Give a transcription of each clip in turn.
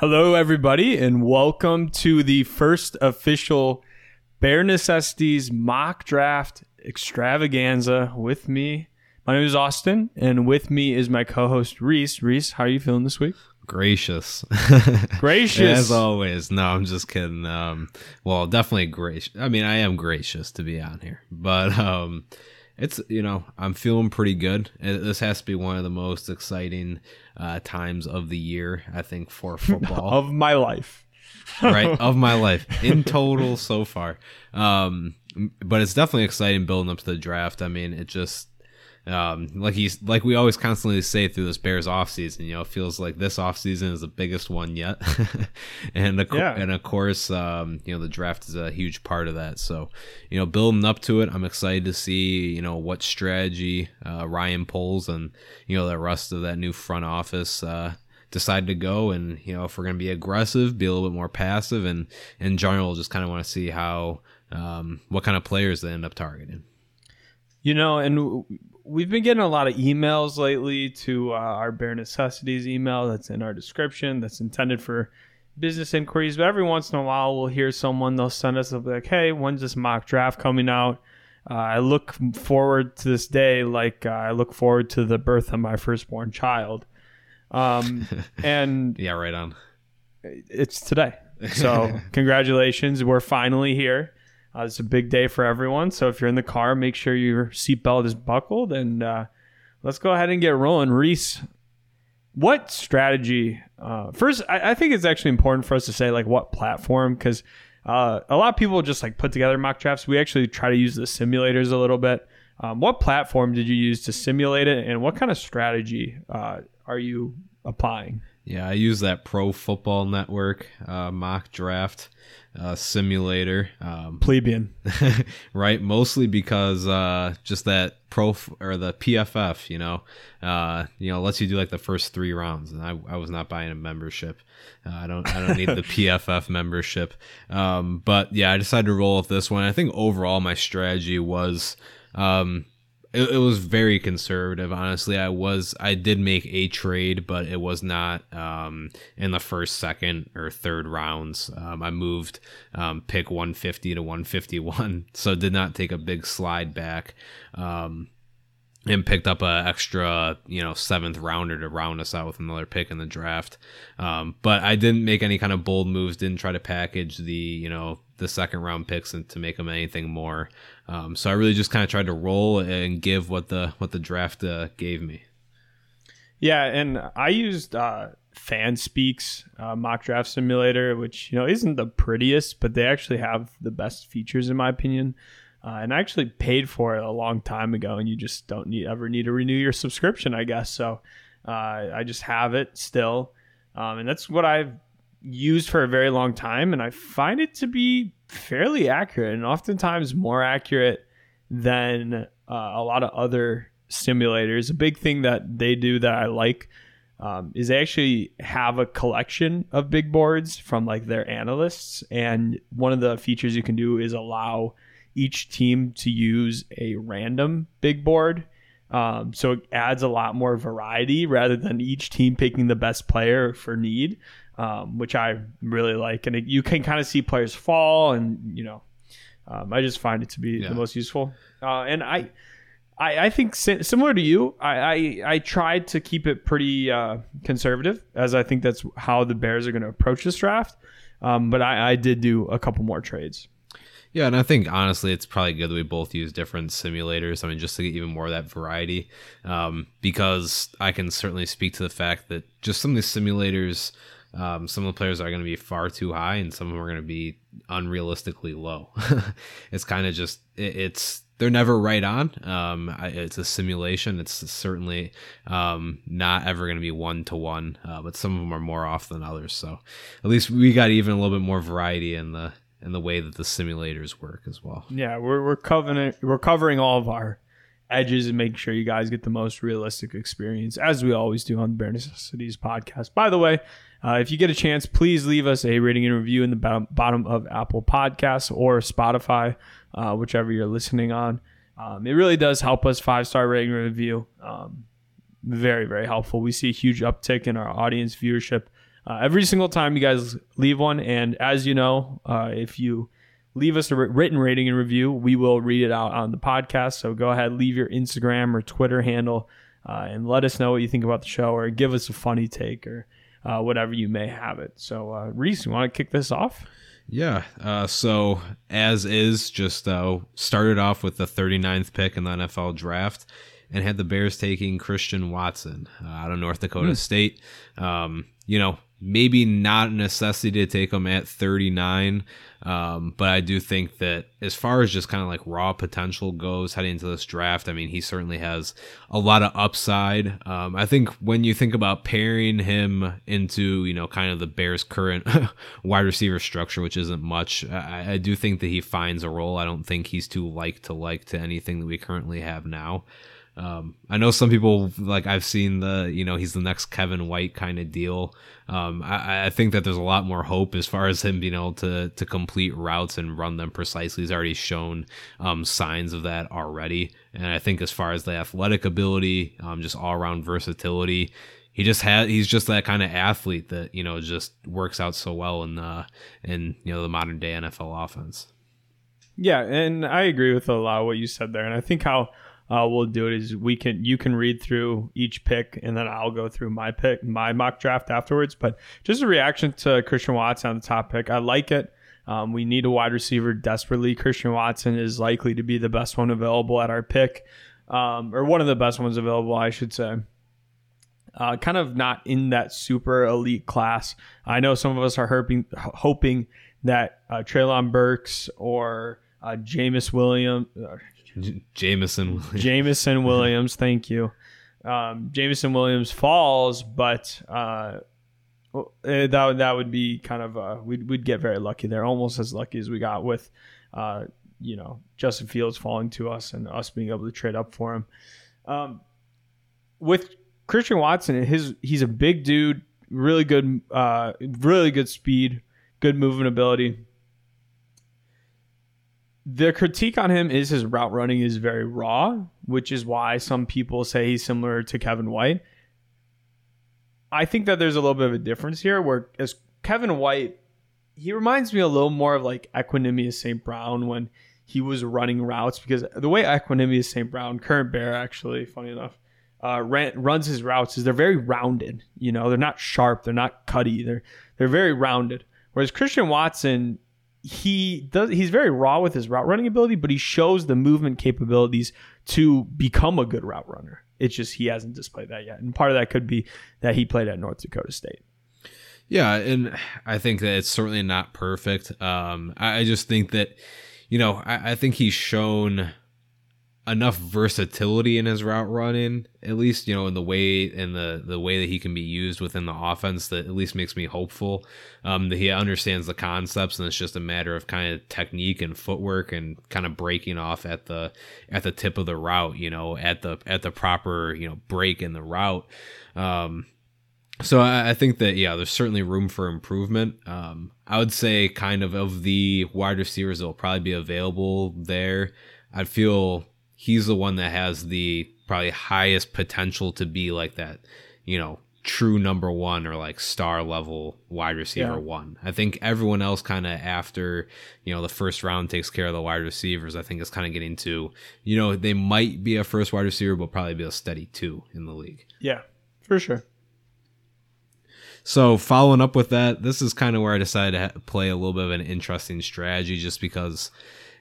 Hello, everybody, and welcome to the first official Bare Necessities mock draft extravaganza with me. My name is Austin, and with me is my co host, Reese. Reese, how are you feeling this week? Gracious. Gracious. As always. No, I'm just kidding. Um, well, definitely gracious. I mean, I am gracious to be on here, but um, it's you know I'm feeling pretty good. This has to be one of the most exciting uh, times of the year, I think, for football of my life. right of my life in total so far. Um, but it's definitely exciting building up to the draft. I mean, it just um, like he's like we always constantly say through this Bears offseason, you know, it feels like this offseason is the biggest one yet. and of, yeah. and of course, um, you know, the draft is a huge part of that. So, you know, building up to it, I'm excited to see, you know, what strategy uh, Ryan Poles and, you know, the rest of that new front office uh, decide to go and you know if we're going to be aggressive be a little bit more passive and in general just kind of want to see how um, what kind of players they end up targeting you know and we've been getting a lot of emails lately to uh, our bare necessities email that's in our description that's intended for business inquiries. But every once in a while we'll hear someone they'll send us a like hey when's this mock draft coming out? Uh, i look forward to this day like uh, i look forward to the birth of my firstborn child. Um, and yeah right on. it's today. So congratulations. We're finally here uh, it's a big day for everyone. So if you're in the car, make sure your seatbelt is buckled and uh, let's go ahead and get rolling. Reese, what strategy? Uh, first, I, I, think it's actually important for us to say like what platform because uh, a lot of people just like put together mock drafts. We actually try to use the simulators a little bit. Um, what platform did you use to simulate it, and what kind of strategy uh, are you applying? Yeah, I use that Pro Football Network uh, mock draft uh, simulator. Um, Plebeian, right? Mostly because uh, just that pro f- or the PFF, you know, uh, you know, lets you do like the first three rounds, and I, I was not buying a membership. Uh, I don't I don't need the PFF membership. Um, but yeah, I decided to roll with this one. I think overall my strategy was um, it, it, was very conservative honestly. I was i did make a trade but it was not um, in the first second or third rounds. Um, i moved um, pick 150 to 151 so did not take a big slide back um, and picked up a extra you know seventh rounder to round us out with another pick in the draft. Um, but i didn't make any kind of bold moves didn't try to package the you know the second round picks and to make them anything more. Um, so i really just kind of tried to roll and give what the what the draft uh, gave me. Yeah and i used uh, fanspeak's uh, mock draft simulator which you know isn't the prettiest but they actually have the best features in my opinion. Uh, and I actually paid for it a long time ago, and you just don't need, ever need to renew your subscription, I guess. So uh, I just have it still, um, and that's what I've used for a very long time, and I find it to be fairly accurate, and oftentimes more accurate than uh, a lot of other simulators. A big thing that they do that I like. Um, is they actually have a collection of big boards from like their analysts and one of the features you can do is allow each team to use a random big board. Um, so it adds a lot more variety rather than each team picking the best player for need, um, which I really like. And it, you can kind of see players fall, and you know, um, I just find it to be yeah. the most useful. Uh, and I, I, I, think similar to you, I, I, I tried to keep it pretty uh, conservative, as I think that's how the Bears are going to approach this draft. Um, but I, I did do a couple more trades. Yeah, and I think honestly, it's probably good that we both use different simulators. I mean, just to get even more of that variety, um, because I can certainly speak to the fact that just some of these simulators, um, some of the players are going to be far too high, and some of them are going to be unrealistically low. it's kind of just it, it's they're never right on. Um, it's a simulation. It's certainly um, not ever going to be one to one, but some of them are more off than others. So at least we got even a little bit more variety in the and the way that the simulators work as well. Yeah, we're we're covering we're covering all of our edges and making sure you guys get the most realistic experience as we always do on the Bare Necessities podcast. By the way, uh, if you get a chance, please leave us a rating and review in the bottom of Apple Podcasts or Spotify, uh, whichever you're listening on. Um, it really does help us. Five star rating and review, um, very very helpful. We see a huge uptick in our audience viewership uh, every single time you guys leave one. And as you know, uh, if you leave us a written rating and review, we will read it out on the podcast. So go ahead, leave your Instagram or Twitter handle, uh, and let us know what you think about the show, or give us a funny take, or uh, whatever you may have it. So, uh, Reese, you want to kick this off? Yeah. Uh, so, as is, just uh, started off with the 39th pick in the NFL draft and had the Bears taking Christian Watson uh, out of North Dakota mm. State. Um, you know, maybe not a necessity to take him at 39. Um, but I do think that as far as just kind of like raw potential goes heading into this draft, I mean, he certainly has a lot of upside. Um, I think when you think about pairing him into, you know, kind of the Bears' current wide receiver structure, which isn't much, I, I do think that he finds a role. I don't think he's too like to like to anything that we currently have now. Um, I know some people like I've seen the you know he's the next Kevin White kind of deal. Um, I, I, think that there's a lot more hope as far as him being able to to complete routes and run them precisely. He's already shown um, signs of that already, and I think as far as the athletic ability, um, just all around versatility, he just had he's just that kind of athlete that you know just works out so well in the in you know the modern day NFL offense. Yeah, and I agree with a lot of what you said there, and I think how uh, we'll do it is we can you can read through each pick and then I'll go through my pick my mock draft afterwards. But just a reaction to Christian Watson on the top pick, I like it. Um, we need a wide receiver desperately. Christian Watson is likely to be the best one available at our pick, um, or one of the best ones available, I should say. Uh, kind of not in that super elite class. I know some of us are hoping, hoping that uh, Treylon Burks or uh, Jameis Williams, uh, Jameson. Jameson Williams, thank you. Um, Jameson Williams falls, but uh, eh, that that would be kind of uh, we'd we'd get very lucky there, almost as lucky as we got with, uh, you know, Justin Fields falling to us and us being able to trade up for him. Um, with Christian Watson, his he's a big dude, really good, uh, really good speed, good movement ability the critique on him is his route running is very raw, which is why some people say he's similar to Kevin White. I think that there's a little bit of a difference here where as Kevin White, he reminds me a little more of like Equanimeous St. Brown when he was running routes because the way Equanimeous St. Brown, current bear actually, funny enough, uh, ran, runs his routes is they're very rounded. You know, they're not sharp, they're not cutty, they're they're very rounded. Whereas Christian Watson, he does he's very raw with his route running ability, but he shows the movement capabilities to become a good route runner. It's just he hasn't displayed that yet. And part of that could be that he played at North Dakota State. Yeah, and I think that it's certainly not perfect. Um, I, just think that, you know, I, I think he's shown enough versatility in his route running, at least you know in the way and the the way that he can be used within the offense, that at least makes me hopeful. Um, that he understands the concepts, and it's just a matter of kind of technique and footwork and kind of breaking off at the at the tip of the route, you know, at the at the proper you know break in the route. Um, so I, I think that yeah, there's certainly room for improvement. Um, I would say kind of of the wide receivers that will probably be available there. I'd feel he's the one that has the probably highest potential to be like that, you know, true number one or like star level wide receiver yeah. one. I think everyone else kind of after, you know, the first round takes care of the wide receivers. I think it's kind of getting to, you know, they might be a first wide receiver, but probably be a steady two in the league. Yeah, for sure. So following up with that, this is kind of where I decided to play a little bit of an interesting strategy just because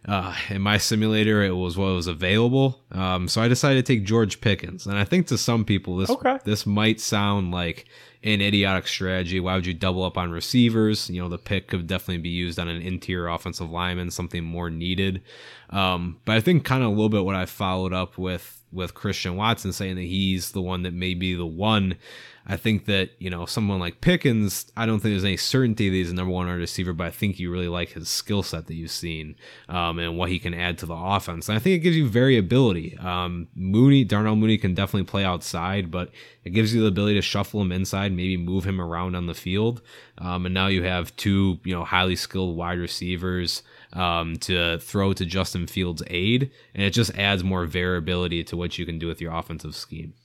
uh, in my simulator, it was what was available. Um, so I decided to take George Pickens, and I think to some people this okay. this might sound like an idiotic strategy. Why would you double up on receivers? You know, the pick could definitely be used on an interior offensive lineman, something more needed. Um, but I think kind of a little bit what I followed up with with Christian Watson saying that he's the one that may be the one. I think that, you know, someone like Pickens, I don't think there's any certainty that he's a number one wide receiver, but I think you really like his skill set that you've seen um, and what he can add to the offense. And I think it gives you variability. Um, Mooney, Darnell Mooney can definitely play outside, but it gives you the ability to shuffle him inside, maybe move him around on the field. Um, and now you have two, you know, highly skilled wide receivers um, to throw to Justin Fields' aid, and it just adds more variability to what you can do with your offensive scheme.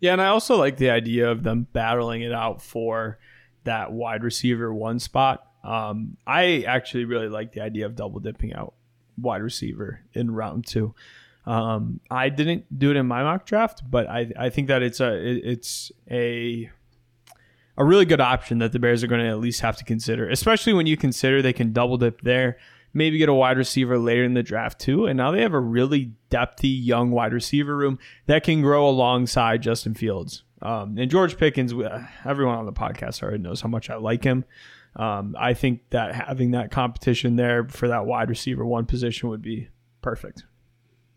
Yeah, and I also like the idea of them battling it out for that wide receiver one spot. Um, I actually really like the idea of double dipping out wide receiver in round two. Um, I didn't do it in my mock draft, but I, I think that it's a it, it's a a really good option that the Bears are going to at least have to consider, especially when you consider they can double dip there, maybe get a wide receiver later in the draft too, and now they have a really depthy young wide receiver room that can grow alongside Justin Fields. Um, and George Pickens, uh, everyone on the podcast already knows how much I like him. Um, I think that having that competition there for that wide receiver one position would be perfect.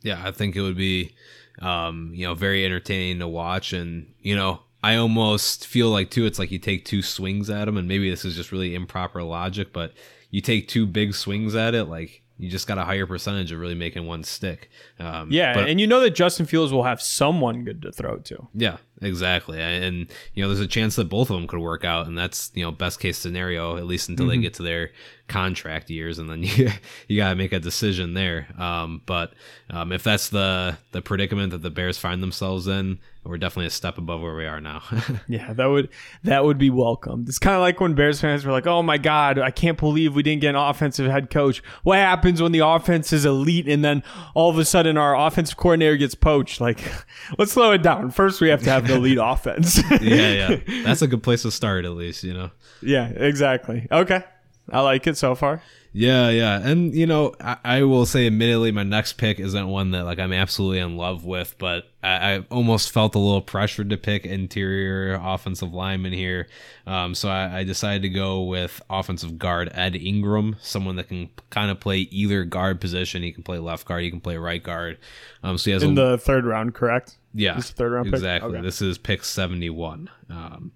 Yeah, I think it would be, um, you know, very entertaining to watch, and you know, I almost feel like too, it's like you take two swings at him, and maybe this is just really improper logic, but you take two big swings at it, like you just got a higher percentage of really making one stick. Um, yeah, but, and you know that Justin Fields will have someone good to throw to. Yeah, exactly. And you know, there's a chance that both of them could work out, and that's you know best case scenario at least until mm-hmm. they get to their contract years, and then you you gotta make a decision there. Um, but um, if that's the the predicament that the Bears find themselves in, we're definitely a step above where we are now. yeah, that would that would be welcomed. It's kind of like when Bears fans were like, "Oh my God, I can't believe we didn't get an offensive head coach." What happens when the offense is elite and then all of a sudden our offensive coordinator gets poached? Like, let's slow it down. First, we have to have the elite offense. yeah, yeah, that's a good place to start, at least. You know. Yeah, exactly. Okay, I like it so far. Yeah, yeah, and you know, I, I, will say, admittedly, my next pick isn't one that like I'm absolutely in love with, but I, I almost felt a little pressured to pick interior offensive lineman here, um, so I, I, decided to go with offensive guard Ed Ingram, someone that can kind of play either guard position. He can play left guard, he can play right guard. Um, so he has in a, the third round, correct? Yeah, this third round, exactly. Okay. This is pick seventy one. Um,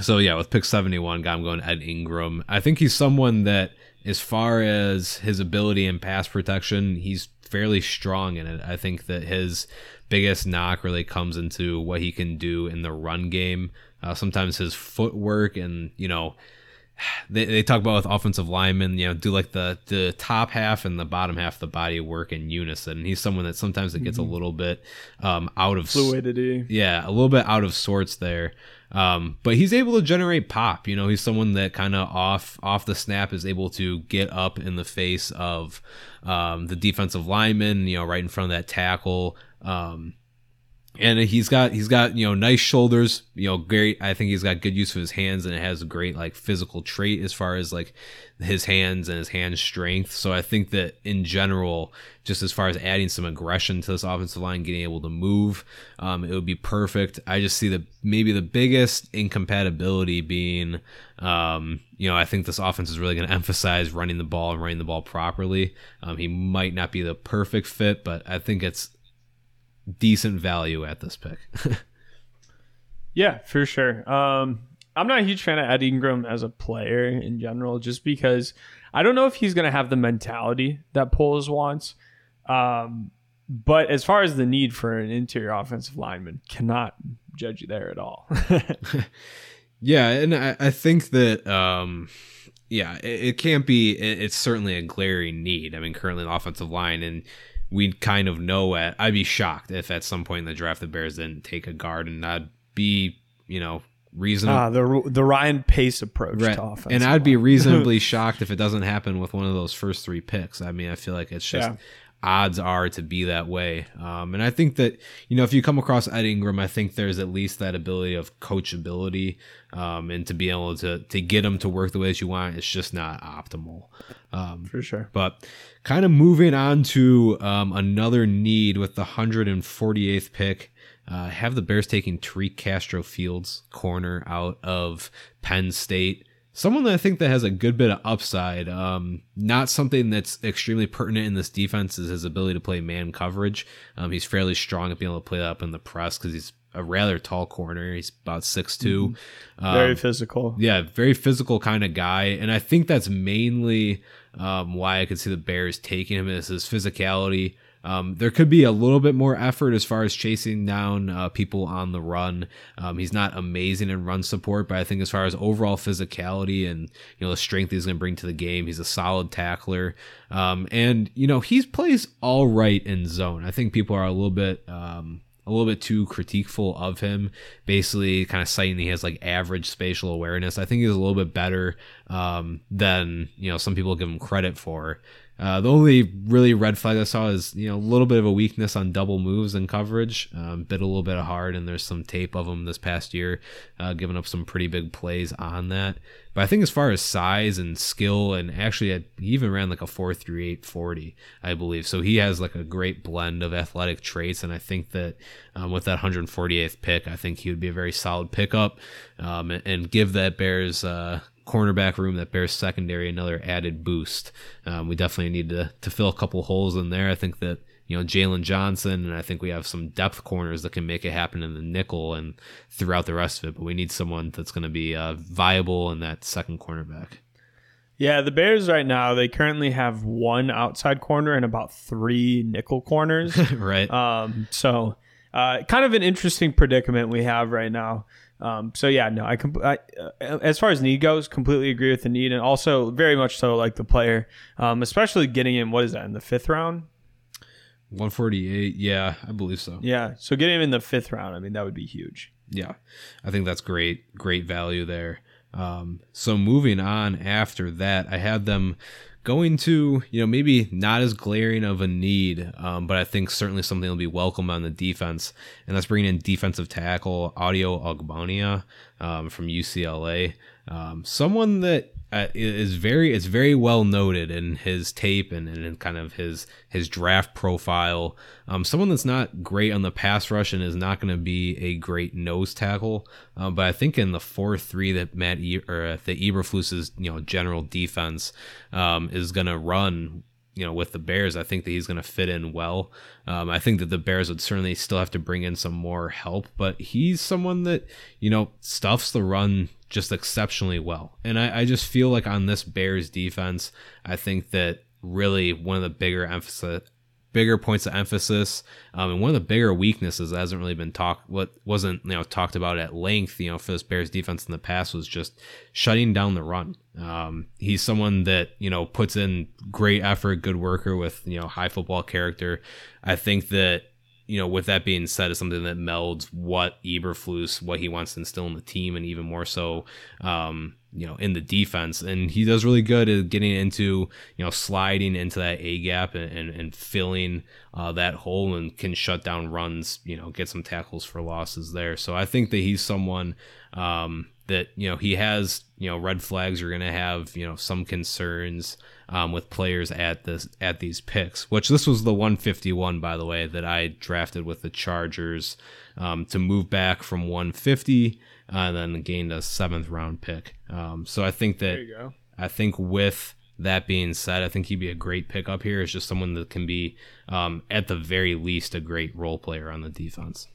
so yeah, with pick seventy one, guy, I'm going Ed Ingram. I think he's someone that as far as his ability in pass protection, he's fairly strong in it. I think that his biggest knock really comes into what he can do in the run game. Uh, sometimes his footwork and you know they, they talk about with offensive linemen, you know, do like the the top half and the bottom half of the body work in unison. And he's someone that sometimes it gets mm-hmm. a little bit um, out of fluidity. Yeah, a little bit out of sorts there. Um, but he's able to generate pop. You know, he's someone that kind of off off the snap is able to get up in the face of um, the defensive lineman. You know, right in front of that tackle. Um, and he's got he's got you know nice shoulders you know great i think he's got good use of his hands and it has a great like physical trait as far as like his hands and his hand strength. So i think that in general just as far as adding some aggression to this offensive line getting able to move um, it would be perfect. I just see the maybe the biggest incompatibility being um, you know i think this offense is really going to emphasize running the ball and running the ball properly. Um, he might not be the perfect fit but i think it's decent value at this pick. yeah, for sure. Um, I'm not a huge fan of Ed Ingram as a player in general, just because I don't know if he's going to have the mentality that Poles wants. Um, but as far as the need for an interior offensive lineman, cannot judge you there at all. yeah, and I, I think that um, yeah, it, can't be. It's certainly a glaring need. I mean, currently an offensive line, and we'd kind of know at. I'd be shocked if at some point in the draft the Bears didn't take a guard, and I'd be, you know, reasonable. Ah, the the Ryan Pace approach right. to offense, and I'd be reasonably shocked if it doesn't happen with one of those first three picks. I mean, I feel like it's just. Yeah. Odds are to be that way, um, and I think that you know if you come across Ed Ingram, I think there's at least that ability of coachability, um, and to be able to to get him to work the way that you want. It's just not optimal, um, for sure. But Kind of moving on to um, another need with the 148th pick. Uh, have the Bears taking Tariq Castro Fields, corner out of Penn State. Someone that I think that has a good bit of upside. Um, not something that's extremely pertinent in this defense is his ability to play man coverage. Um, he's fairly strong at being able to play that up in the press because he's a rather tall corner. He's about six two, mm-hmm. very um, physical. Yeah, very physical kind of guy, and I think that's mainly um, why I could see the Bears taking him is his physicality. Um, there could be a little bit more effort as far as chasing down uh, people on the run. Um, he's not amazing in run support, but I think as far as overall physicality and you know the strength he's going to bring to the game, he's a solid tackler. Um, and you know he plays all right in zone. I think people are a little bit um, a little bit too critiqueful of him, basically kind of citing he has like average spatial awareness. I think he's a little bit better um, than you know some people give him credit for. Uh, the only really red flag I saw is you know a little bit of a weakness on double moves and coverage. Um, bit a little bit hard, and there's some tape of him this past year, uh, giving up some pretty big plays on that. But I think as far as size and skill, and actually he even ran like a four three eight forty, I believe. So he has like a great blend of athletic traits, and I think that um, with that 148th pick, I think he would be a very solid pickup um, and, and, give that Bears uh, cornerback room, that Bears secondary, another added boost. Um, we definitely need to to fill a couple holes in there. I think that you know Jaylon Johnson, and I think we have some depth corners that can make it happen in the nickel and throughout the rest of it. But we need someone that's going to be uh, viable in that second cornerback. Yeah, the Bears right now they currently have one outside corner and about three nickel corners. right. Um. So, uh, kind of an interesting predicament we have right now. Um, so yeah, no, I, com- I uh, as far as need goes, completely agree with the need, and also very much so like the player, um, especially getting him. What is that in the fifth round? One forty eight. Yeah, I believe so. Yeah, so getting him in the fifth round, I mean, that would be huge. Yeah, I think that's great, great value there. Um, so moving on after that, I had them going to, you know, maybe not as glaring of a need, um, but I think certainly something will be welcome on the defense. And that's bringing in defensive tackle Otito Ogbonnia um, from UCLA. Um, someone that uh, is very it's very well noted in his tape and, and in kind of his his draft profile. Um, someone that's not great on the pass rush and is not going to be a great nose tackle. Um, but I think in the four three that Matt e- or uh, the Eberflus's you know general defense um, is going to run you know, with the Bears, I think that he's going to fit in well. Um, I think that the Bears would certainly still have to bring in some more help, but he's someone that, you know, stuffs the run just exceptionally well. And I, I just feel like on this Bears defense, I think that really one of the bigger emphasis bigger points of emphasis. Um, and one of the bigger weaknesses that hasn't really been talked, what wasn't you know talked about at length, you know, for this Bears defense in the past was just shutting down the run. Um, he's someone that you know puts in great effort, good worker with you know high football character. I think that you know, with that being said, is something that melds what Eberflus, what he wants to instill in the team, and even more so, um, you know, in the defense. And he does really good at getting into, you know, sliding into that A gap and, and, and filling uh, that hole and can shut down runs, you know, get some tackles for losses there. So I think that he's someone um, that, you know, he has, you know, red flags are going to have, you know, some concerns um, with players at this at these picks. Which this was the 151, by the way, that I drafted with the Chargers um, to move back from 150 uh, and then gained a seventh round pick. Um, so I think that I think with that being said, I think he'd be a great pickup here. It's just someone that can be, um, at the very least, a great role player on the defense.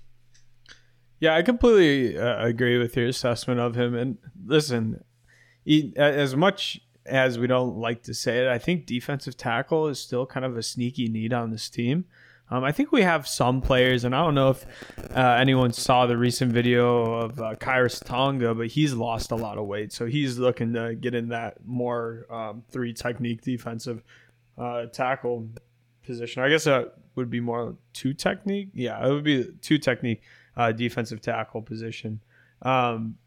Yeah, I completely uh, agree with your assessment of him. And listen, he, as much as we don't like to say it, I think defensive tackle is still kind of a sneaky need on this team. Um, I think we have some players, and I don't know if uh, anyone saw the recent video of uh, Khyiris Tonga, but he's lost a lot of weight, so he's looking to get in that more um, three technique defensive uh, tackle position. I guess that would be more two technique. Yeah, it would be two technique uh, defensive tackle position. Um,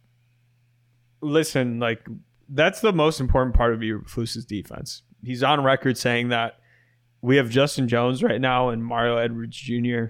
listen, like that's the most important part of Eberflus's defense. He's on record saying that we have Justin Jones right now and Mario Edwards Jr.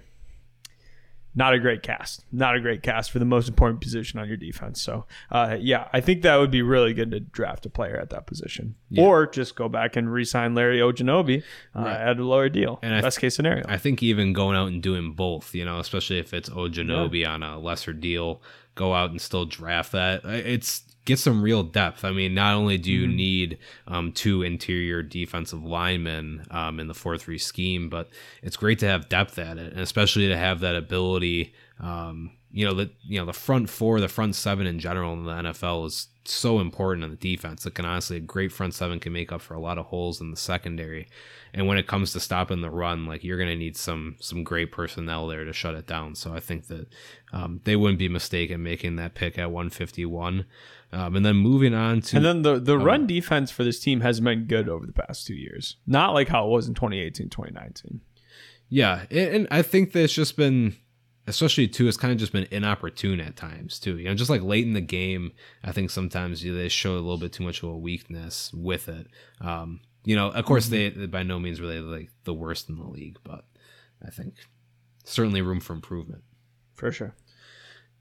Not a great cast. Not a great cast for the most important position on your defense. So, uh, yeah, I think that would be really good to draft a player at that position, yeah. or just go back and re-sign Larry Ogunjobi uh, right. at a lower deal. And best th- case scenario. I think even going out and doing both, you know, especially if it's Ogunjobi yeah. on a lesser deal, go out and still draft that. It's get some real depth. I mean, not only do you mm-hmm. need um, two interior defensive linemen um, in the four-three scheme, but it's great to have depth at it, and especially to have that ability. Um, you know, the you know the front four, the front seven in general in the NFL is so important in the defense. It can honestly a great front seven can make up for a lot of holes in the secondary. And when it comes to stopping the run, like you're going to need some some great personnel there to shut it down. So I think that um, they wouldn't be mistaken making that pick at 151. Um, and then moving on to and then the the um, run defense for this team has been good over the past two years, not like how it was in 2018, 2019. Yeah, and I think that it's just been especially too, it's kind of just been inopportune at times too. You know, just like late in the game, I think sometimes you know, they show a little bit too much of a weakness with it. Um, you know, of course, mm-hmm. they by no means really like the worst in the league, but I think certainly room for improvement. For sure.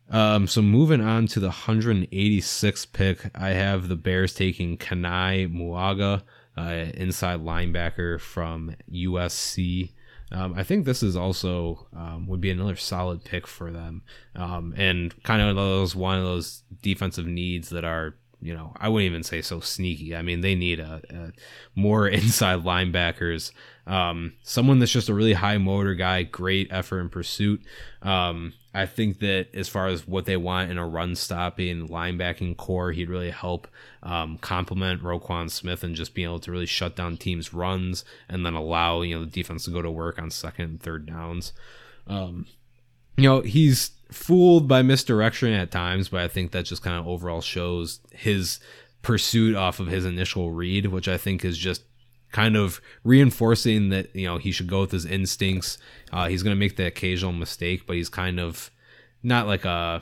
Um, so moving on to the 186th pick, I have the Bears taking Kani Mauga, uh, inside linebacker from USC. Um, I think this is also um, would be another solid pick for them, um, and kind of those one of those defensive needs that are you know I wouldn't even say so sneaky. I mean they need a, a more inside linebackers, um, someone that's just a really high motor guy, great effort in pursuit. Um, I think that as far as what they want in a run stopping linebacking core, he'd really help um, complement Roquan Smith and just being able to really shut down teams' runs and then allow you know the defense to go to work on second and third downs. Um, you know he's fooled by misdirection at times, but I think that just kind of overall shows his pursuit off of his initial read, which I think is just kind of reinforcing that you know he should go with his instincts. Uh, he's going to make the occasional mistake, but he's kind of not like a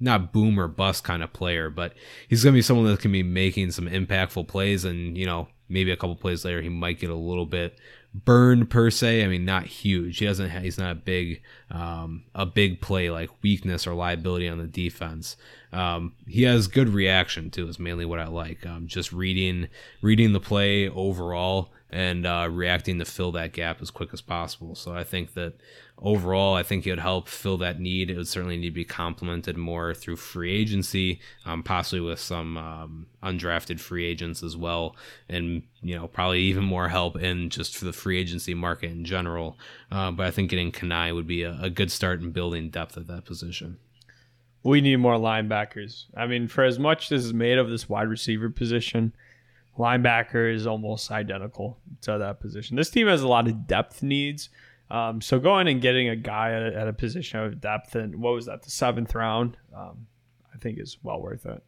not boom or bust kind of player, but he's going to be someone that can be making some impactful plays, and you know maybe a couple plays later he might get a little bit burn per se. I mean, not huge. He doesn't. Have, he's not a big, um, a big play like weakness or liability on the defense. Um, he has good reaction too. Is mainly what I like. Um, just reading, reading the play overall and uh, reacting to fill that gap as quick as possible. So I think that overall, I think it would help fill that need. It would certainly need to be complemented more through free agency, um, possibly with some um, undrafted free agents as well, and you know probably even more help in just for the free agency market in general. Uh, but I think getting Kanai would be a, a good start in building depth at that position. We need more linebackers. I mean, for as much as is made of this wide receiver position, linebacker is almost identical to that position. This team has a lot of depth needs um, so going and getting a guy at a, at a, position of depth and what was that the seventh round, um, I think is well worth it.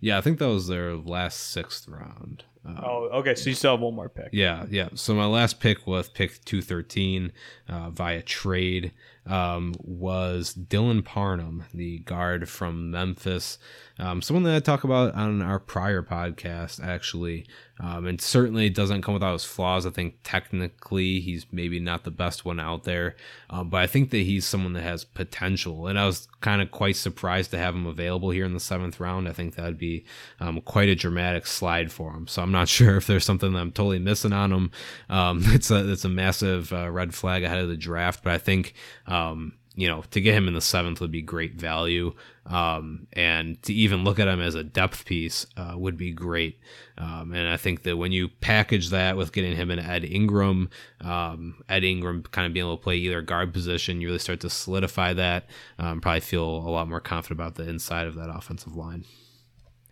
Yeah, I think that was their last sixth round. Um, oh, okay. So you still have one more pick. Yeah, yeah. So my last pick was pick two thirteen uh, via trade um, was Dylan Parham, the guard from Memphis. Um, someone that I talk about on our prior podcast, actually. Um, and certainly doesn't come without his flaws. I think technically he's maybe not the best one out there, um, but I think that he's someone that has potential. And I was kind of quite surprised to have him available here in the seventh round. I think that'd be um, quite a dramatic slide for him. So I'm not sure if there's something that I'm totally missing on him. Um, it's a it's a massive uh, red flag ahead of the draft, but I think um, you know, to get him in the seventh would be great value. Um, and to even look at him as a depth piece uh, would be great. Um, and I think that when you package that with getting him in Ed Ingram, um, Ed Ingram kind of being able to play either guard position, you really start to solidify that. Um, probably feel a lot more confident about the inside of that offensive line.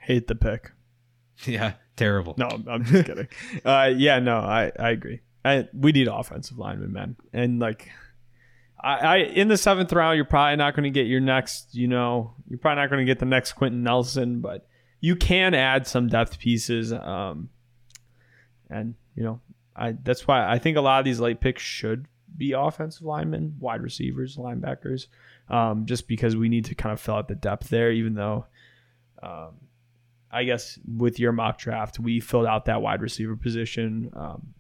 Hate the pick. Yeah, terrible. No, I'm just kidding. Uh, yeah, no, I, I agree. I, we need offensive linemen, man. And like, I, I in the seventh round, you're probably not going to get your next. You know, you're probably not going to get the next Quenton Nelson, but you can add some depth pieces. Um, and you know, I that's why I think a lot of these late picks should be offensive linemen, wide receivers, linebackers, um, just because we need to kind of fill out the depth there. Even though, um, I guess with your mock draft, we filled out that wide receiver position. Um,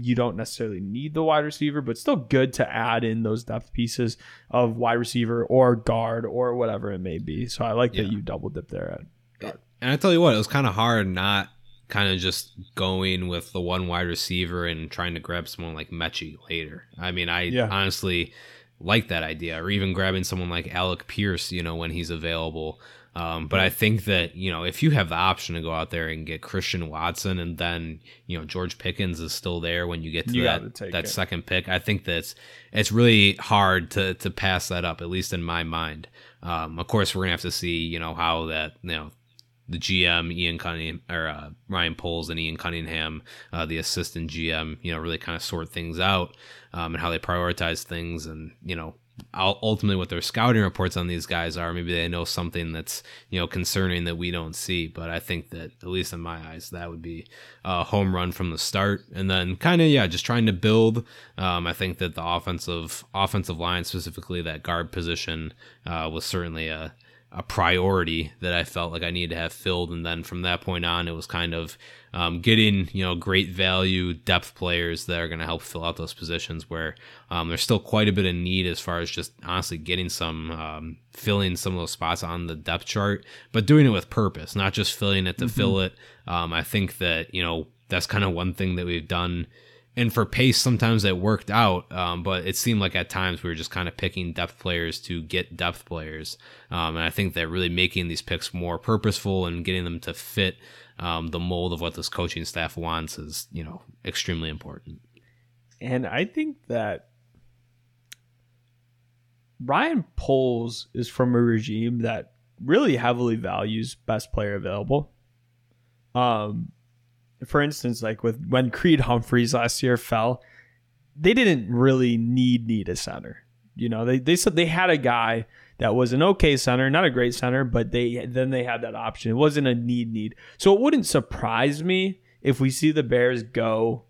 you don't necessarily need the wide receiver, but still good to add in those depth pieces of wide receiver or guard or whatever it may be. So I like yeah. that you double dip there at guard. And I tell you what, it was kind of hard not kind of just going with the one wide receiver and trying to grab someone like Metchie later. I mean, I yeah. honestly like that idea, or even grabbing someone like Alec Pierce, you know, when he's available. Um, but I think that you know if you have the option to go out there and get Christian Watson and then you know George Pickens is still there when you get to you that that second pick, I think that's it's really hard to to pass that up at least in my mind. Um, of course, we're gonna have to see you know how that you know the GM Ian Cunningham or uh, Ryan Poles and Ian Cunningham, uh, the assistant GM, you know, really kind of sort things out um, and how they prioritize things and you know ultimately what their scouting reports on these guys are. Maybe they know something that's you know concerning that we don't see. But I think that at least in my eyes, that would be a home run from the start, and then kind of yeah, just trying to build. Um, I think that the offensive offensive line, specifically that guard position, uh, was certainly a a priority that I felt like I needed to have filled. And then from that point on, it was kind of um, getting you know great value depth players that are going to help fill out those positions where um, there's still quite a bit of need as far as just honestly getting some um, filling some of those spots on the depth chart, but doing it with purpose, not just filling it to mm-hmm. fill it. Um, I think that you know that's kind of one thing that we've done and for pace sometimes it worked out um, but it seemed like at times we were just kind of picking depth players to get depth players um, and i think that really making these picks more purposeful and getting them to fit um, the mold of what this coaching staff wants is you know extremely important. And i think that ryan poles is from a regime that really heavily values best player available. Um for instance, like with when Creed Humphreys last year fell, they didn't really need need a center. You know, they they said they had a guy that was an okay center, not a great center, but they then they had that option. It wasn't a need need. So it wouldn't surprise me if we see the Bears go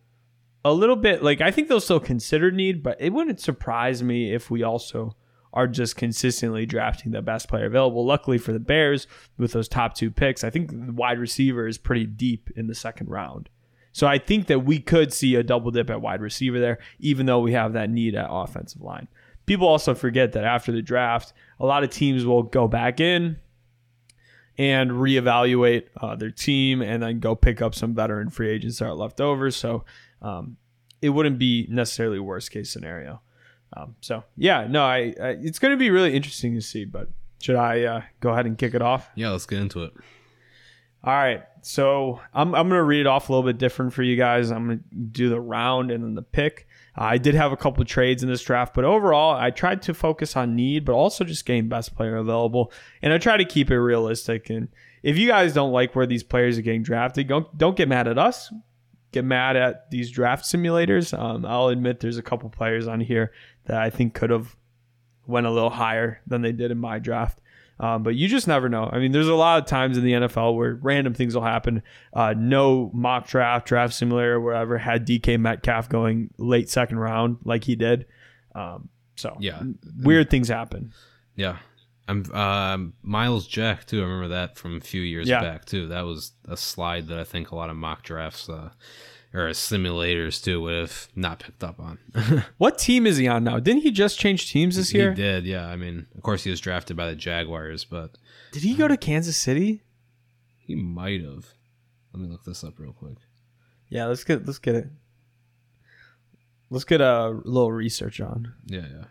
a little bit like I think they'll still consider need, but it wouldn't surprise me if we also are just consistently drafting the best player available. Luckily for the Bears, with those top two picks, I think the wide receiver is pretty deep in the second round. So I think that we could see a double dip at wide receiver there, even though we have that need at offensive line. People also forget that after the draft, a lot of teams will go back in and reevaluate uh, their team and then go pick up some veteran free agents that are left over. So um, it wouldn't be necessarily worst case scenario. Um, so yeah, no, I, I it's going to be really interesting to see. But should I uh, go ahead and kick it off? Yeah, let's get into it. All right, so I'm I'm going to read it off a little bit different for you guys. I'm going to do the round and then the pick. Uh, I did have a couple of trades in this draft, but overall, I tried to focus on need, but also just getting best player available, and I try to keep it realistic. And if you guys don't like where these players are getting drafted, don't don't get mad at us get mad at these draft simulators. Um, I'll admit there's a couple players on here that I think could have went a little higher than they did in my draft. Um, but you just never know. I mean, there's a lot of times in the NFL where random things will happen. Uh, no mock draft, draft simulator, wherever had DK Metcalf going late second round like he did. Um, so yeah, weird things happen. Yeah, I'm um, Myles Jack too. I remember that from a few years yeah. back too. That was a slide that I think a lot of mock drafts uh, or simulators too would have not picked up on. what team is he on now? Didn't he just change teams this year? He did. Yeah. I mean, of course, he was drafted by the Jaguars, but did he go to Kansas City? He might have. Let me look this up real quick. Yeah, let's get let's get it. Let's get a little research on. Yeah, yeah.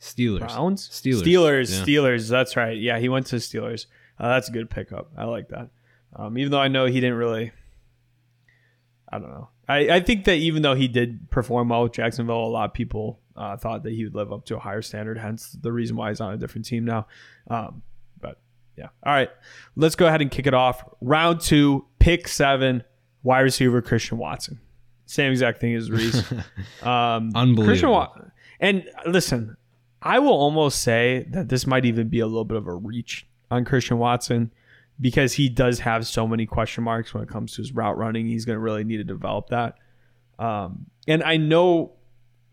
Steelers. Browns? Steelers. Steelers. Yeah. Steelers. That's right. Yeah, he went to Steelers. Uh, that's a good pickup. I like that. Um, even though I know he didn't really. I don't know. I, I think that even though he did perform well with Jacksonville, a lot of people uh, thought that he would live up to a higher standard. Hence the reason why he's on a different team now. Um, but yeah. All right. Let's go ahead and kick it off. Round two, pick seven, wide receiver Christian Watson. Same exact thing as Reese. Um, Unbelievable. Christian Wa- and listen, I will almost say that this might even be a little bit of a reach on Christian Watson because he does have so many question marks when it comes to his route running. He's going to really need to develop that. Um, and I know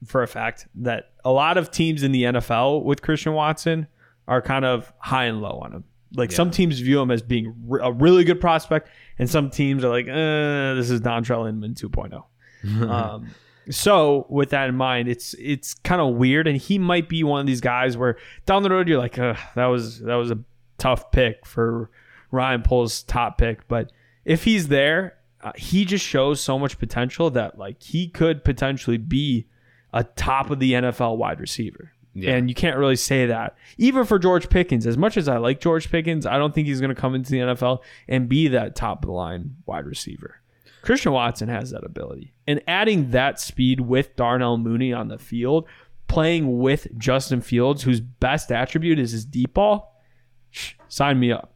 for a fact that a lot of teams in the NFL with Christian Watson are kind of high and low on him. Like yeah. some teams view him as being a really good prospect, and some teams are like, eh, "This is Dontrelle Inman 2.0." um, so with that in mind, it's it's kind of weird, and he might be one of these guys where down the road you're like, that was that was a tough pick for Ryan Poles' top pick, but if he's there, uh, he just shows so much potential that like he could potentially be a top of the NFL wide receiver. Yeah. And you can't really say that. Even for George Pickens, as much as I like George Pickens, I don't think he's going to come into the NFL and be that top of the line wide receiver. Christian Watson has that ability. And adding that speed with Darnell Mooney on the field, playing with Justin Fields, whose best attribute is his deep ball, sign me up.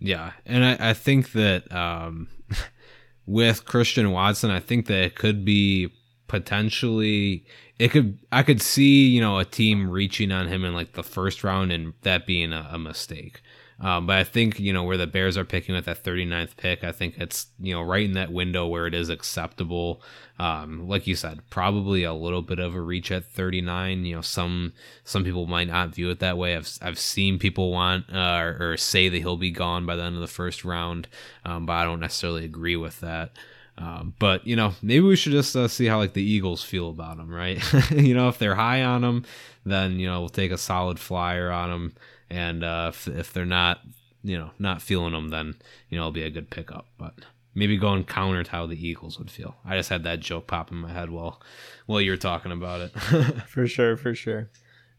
Yeah. And I, I think that um, with Christian Watson, I think that it could be potentially it could I could see you know a team reaching on him in like the first round and that being a, a mistake. Um, but I think you know where the Bears are picking with that 39th pick, I think it's you know right in that window where it is acceptable. Um, like you said, probably a little bit of a reach at 39. You know, some some people might not view it that way. I've I've seen people want uh, or, or, say that he'll be gone by the end of the first round, um, but I don't necessarily agree with that. Um, but you know, maybe we should just uh, see how like the Eagles feel about him, right? you know, if they're high on him, then you know we'll take a solid flyer on him, and uh, if, if they're not, you know, not feeling them, then you know it'll be a good pickup. But maybe going counter to how the Eagles would feel. I just had that joke pop in my head while while you were talking about it. for sure, for sure.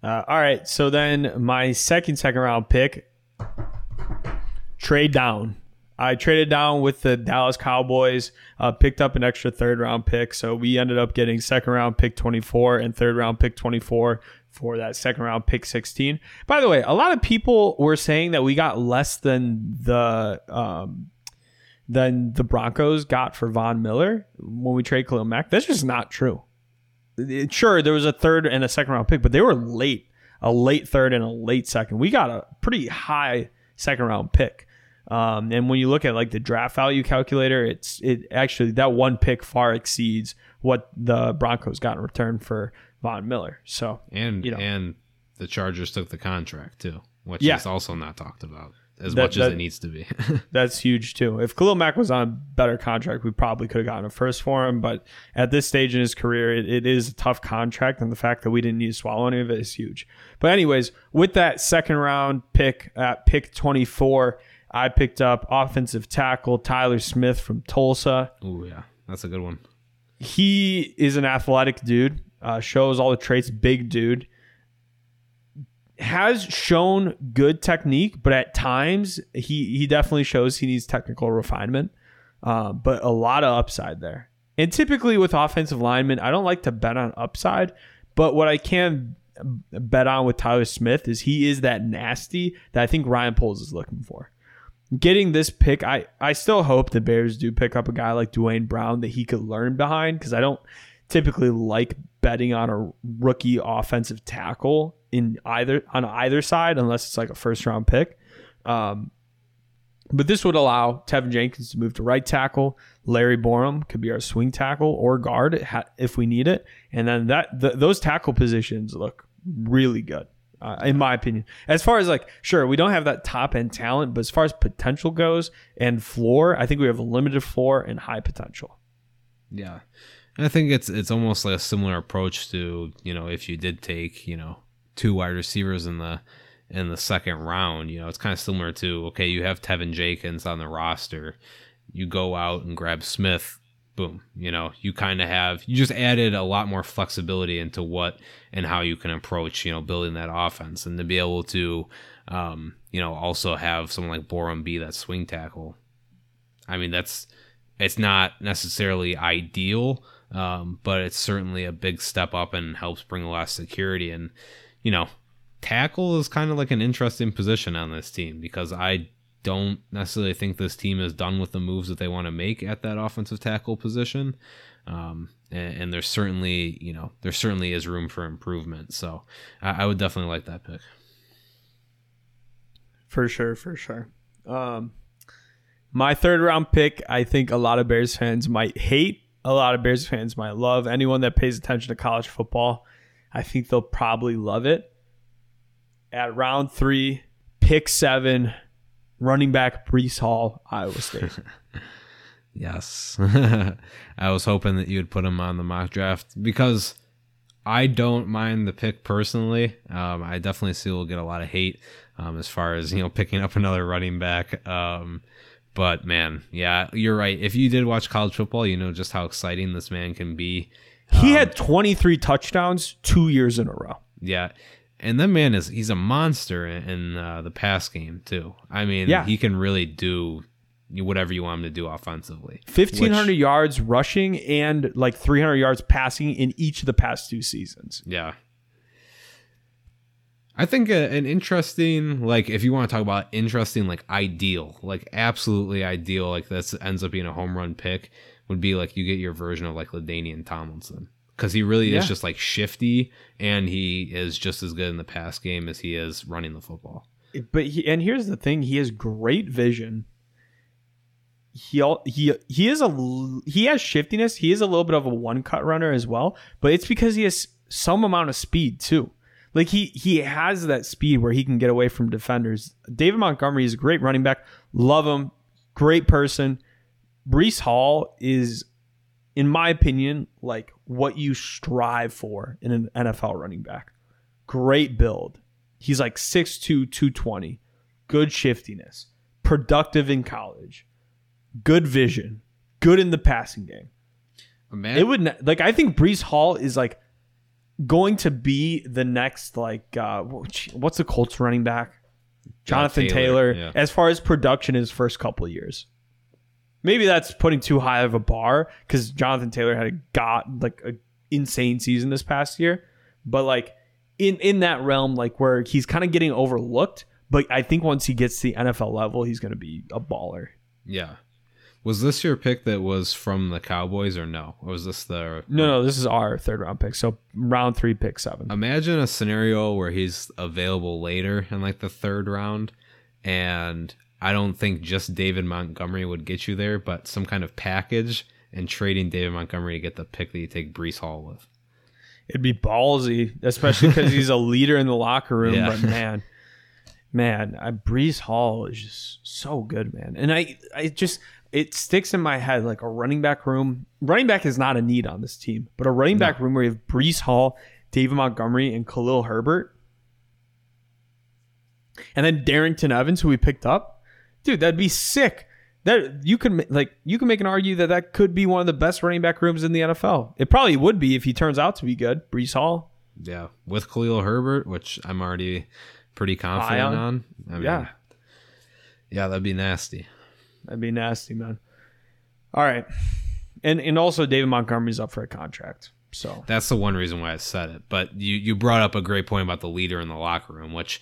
Uh, all right, so then my second second round pick, trade down. I traded down with the Dallas Cowboys, uh, picked up an extra third round pick. So we ended up getting second round pick 24 and third round pick 24 for that second round pick 16. By the way, a lot of people were saying that we got less than the um, than the Broncos got for Von Miller when we trade Khalil Mack. That's just not true. It, sure, there was a third and a second round pick, but they were late, a late third and a late second. We got a pretty high second round pick. Um, and when you look at like the draft value calculator, it's it actually that one pick far exceeds what the Broncos got in return for Von Miller. So and you know, and the Chargers took the contract too, which yeah. is also not talked about as that, much that, as it needs to be. that's huge too. If Khalil Mack was on a better contract, we probably could have gotten a first for him. But at this stage in his career, it, it is a tough contract, and the fact that we didn't need to swallow any of it is huge. But anyways, with that second round pick at pick twenty four I picked up offensive tackle Tyler Smith from Tulsa. Oh yeah, that's a good one. He is an athletic dude. Uh, shows all the traits. Big dude. Has shown good technique, but at times he he definitely shows he needs technical refinement. Uh, but a lot of upside there. And typically with offensive linemen, I don't like to bet on upside, but what I can bet on with Tyler Smith is he is that nasty that I think Ryan Poles is looking for getting this pick, I, I still hope the Bears do pick up a guy like Duane Brown that he could learn behind because I don't typically like betting on a rookie offensive tackle in either on either side unless it's like a first round pick. Um, but this would allow Teven Jenkins to move to right tackle. Larry Borom could be our swing tackle or guard if we need it, and then that the, those tackle positions look really good uh, in my opinion. As far as like, sure, we don't have that top end talent, but as far as potential goes and floor, I think we have a limited floor and high potential. Yeah. I think it's it's almost like a similar approach to, you know, if you did take, you know, two wide receivers in the in the second round, you know, it's kind of similar to okay, you have Teven Jenkins on the roster. You go out and grab Smith boom you know you kind of have you just added a lot more flexibility into what and how you can approach you know building that offense and to be able to um, you know also have someone like Borom be that swing tackle i mean that's it's not necessarily ideal um, but it's certainly a big step up and helps bring a lot of security and you know tackle is kind of like an interesting position on this team because i don't necessarily think this team is done with the moves that they want to make at that offensive tackle position. Um, and, and, there's certainly, you know, there certainly is room for improvement. So I, I, would definitely like that pick. For sure, for sure. Um, my third round pick, I think a lot of Bears fans might hate. A lot of Bears fans might love. Anyone that pays attention to college football, I think they'll probably love it. At round three, pick seven, running back Breece Hall, Iowa State. yes. I was hoping that you would put him on the mock draft because I don't mind the pick personally. Um, I definitely see we'll get a lot of hate um, as far as, you know, picking up another running back. Um, but man, yeah, you're right. If you did watch college football, you know just how exciting this man can be. He had um, 23 touchdowns two years in a row. Yeah and that man is he's a monster in, uh, the pass game too. I mean, yeah. he can really do whatever you want him to do offensively. 1500 which, yards rushing and like 300 yards passing in each of the past two seasons. Yeah. I think a, an interesting like if you want to talk about interesting like ideal, like absolutely ideal like this ends up being a home run pick would be like you get your version of like LaDainian Tomlinson. because he really Yeah. is just like shifty and he is just as good in the pass game as he is running the football. but he, and here's the thing he has great vision he all, he he is a he has shiftiness he is a little bit of a one cut runner as well but it's because he has some amount of speed too like he he has that speed where he can get away from defenders david montgomery is a great running back love him great person breece hall is in my opinion like what you strive for in an nfl running back great build He's like 6'2, 220. Good shiftiness. Productive in college. Good vision. Good in the passing game. Man, It would like I think Breece Hall is like going to be the next like uh what's the Colts running back? Jonathan Taylor, yeah. as far as production in his first couple years. Maybe that's putting too high of a bar because Jonathan Taylor had a got like a insane season this past year. But like in in that realm, like where he's kind of getting overlooked. But I think once he gets to the NFL level, he's going to be a baller. Yeah. Was this your pick that was from the Cowboys or no? Or was this the No, no, this is our third round pick. So round three, pick seven. Imagine a scenario where he's available later in like the third round and I don't think just David Montgomery would get you there, but some kind of package and trading David Montgomery to get the pick that you take Breece Hall with. It'd be ballsy, especially because he's a leader in the locker room. Yeah. But man, man, I, Breece Hall is just so good, man. And I, I just it sticks in my head like a running back room. Running back is not a need on this team, but a running back room where you have Breece Hall, David Montgomery, and Khalil Herbert, and then Darrynton Evans, who we picked up, dude, that'd be sick. That you can like you can make an argue that that could be one of the best running back rooms in the NFL. It probably would be if he turns out to be good. Breece Hall, Yeah, with Khalil Herbert, which I'm already pretty confident on? on. I mean, yeah, yeah, that'd be nasty. That'd be nasty, man. All right, and and also David Montgomery's up for a contract, so That's the one reason why I said it. But you you brought up a great point about the leader in the locker room, which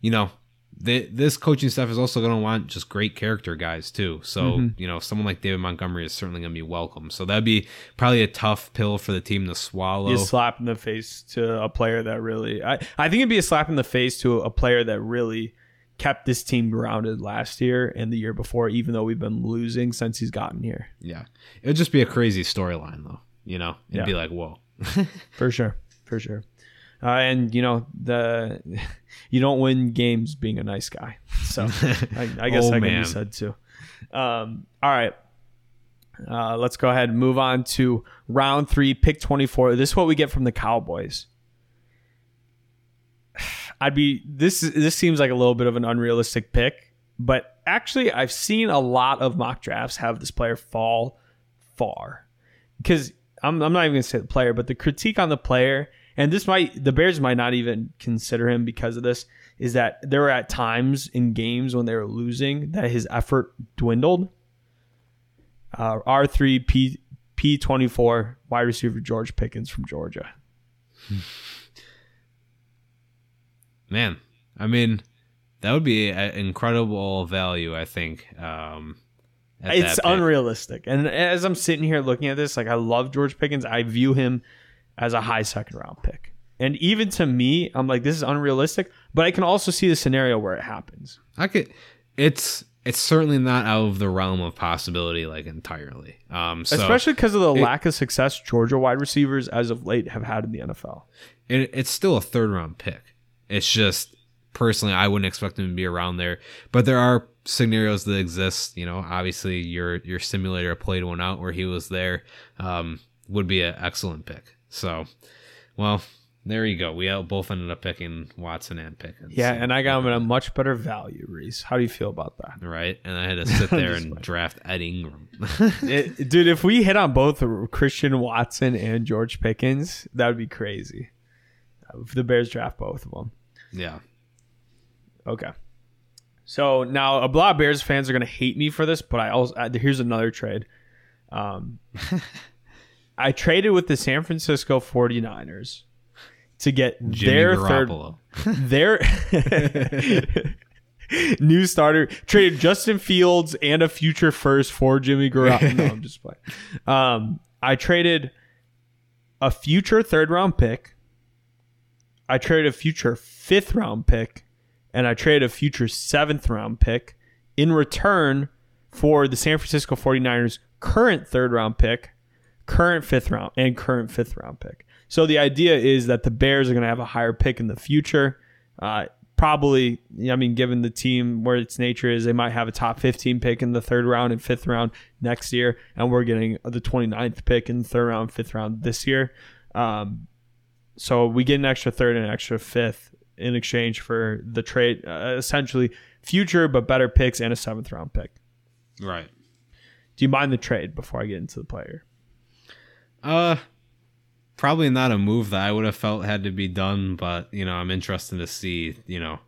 you know. They, this coaching staff is also going to want just great character guys too. So Mm-hmm. you know, someone like David Montgomery is certainly going to be welcome. So that'd be probably a tough pill for the team to swallow. you slap in the face to a player that really I, I think it'd be a slap in the face to a player that really kept this team grounded last year and the year before even though we've been losing since he's gotten here Yeah. It would just be a crazy storyline, though. You know, it'd Yeah. be like, whoa. for sure for sure uh, and you know the you don't win games being a nice guy so I, I guess Oh, that can man. be said too um, all right uh, let's go ahead and move on to round three pick 24 this is what we get from the cowboys I'd be this is this seems like a little bit of an unrealistic pick, but actually I've seen a lot of mock drafts have this player fall far. Because I'm I'm not even gonna say the player, but the critique on the player, and this might the Bears might not even consider him because of this, is that there were at times in games when they were losing that his effort dwindled. Uh, R three P P twenty four wide receiver George Pickens from Georgia. Man, I mean, that would be an incredible value, I think. Um, it's unrealistic. And as I'm sitting here looking at this, like I love George Pickens. I view him as a high second round pick. And even to me, I'm like, this is unrealistic. But I can also see the scenario where it happens. I could. It's it's certainly not out of the realm of possibility, like entirely. Um, so Especially because of the lack of success Georgia wide receivers as of late have had in the NFL. it, it's still a third round pick. It's just personally, I wouldn't expect him to be around there. But there are scenarios that exist. You know, obviously your your simulator played one out where he was there. Um, would be an excellent pick. So, well, there you go. We both ended up picking Watson and Pickens. Yeah, and I got him at a much better value, Reese. How do you feel about that? right. And I had to sit there and draft Ed Ingram. It- dude, if we hit on both Christian Watson and George Pickens, that would be crazy. If the Bears draft both of them. Yeah. Okay. So now a lot of Bears fans are going to hate me for this, but I also uh, here's another trade. Um, I traded with the San Francisco 49ers to get Jimmy their third their new starter traded Justin Fields and a future first for Jimmy Garoppolo. no, I'm just playing. Um, I traded a future third round pick. I traded a future fifth round pick, and I traded a future seventh round pick in return for the San Francisco 49ers current third round pick, current fifth round, and current fifth round pick. So the idea is that the Bears are going to have a higher pick in the future. Uh, probably, I mean, given the team where its nature is, they might have a top 15 pick in the third round and fifth round next year, and we're getting the 29th pick in the third round, fifth round this year. Um, so we get an extra third and an extra fifth in exchange for the trade, uh, essentially future but better picks and a seventh round pick. Right. Do you mind the trade before I get into the player? Uh, probably not a move that I would have felt had to be done, but you know, I'm interested to see, you know,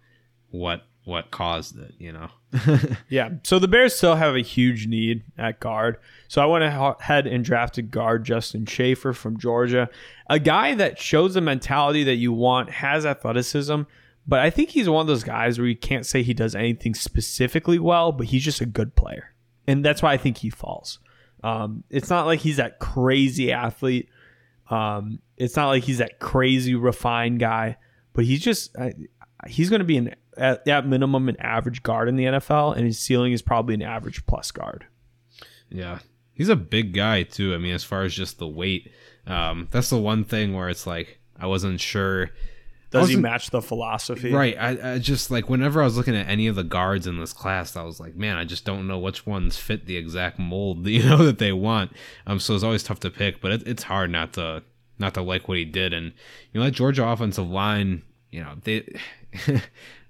what what caused it, you know. yeah. So the Bears still have a huge need at guard. So I went ahead and drafted guard Justin Shaffer from Georgia, a guy that shows the mentality that you want, has athleticism, but I think he's one of those guys where you can't say he does anything specifically well, but he's just a good player. And that's why I think he falls. Um, it's not like he's that crazy athlete um, it's not like he's that crazy refined guy, but he's just he's going to be an at, at minimum an average guard in the NFL, and his ceiling is probably an average plus guard. Yeah, he's a big guy too. I mean, as far as just the weight, um, that's the one thing where it's like I wasn't sure. Does he match the philosophy? Right. I, I, just like whenever I was looking at any of the guards in this class, I was like, man, I just don't know which ones fit the exact mold you know that they want. Um, so it's always tough to pick, but it, it's hard not to not to like what he did. And you know that Georgia offensive line, you know they.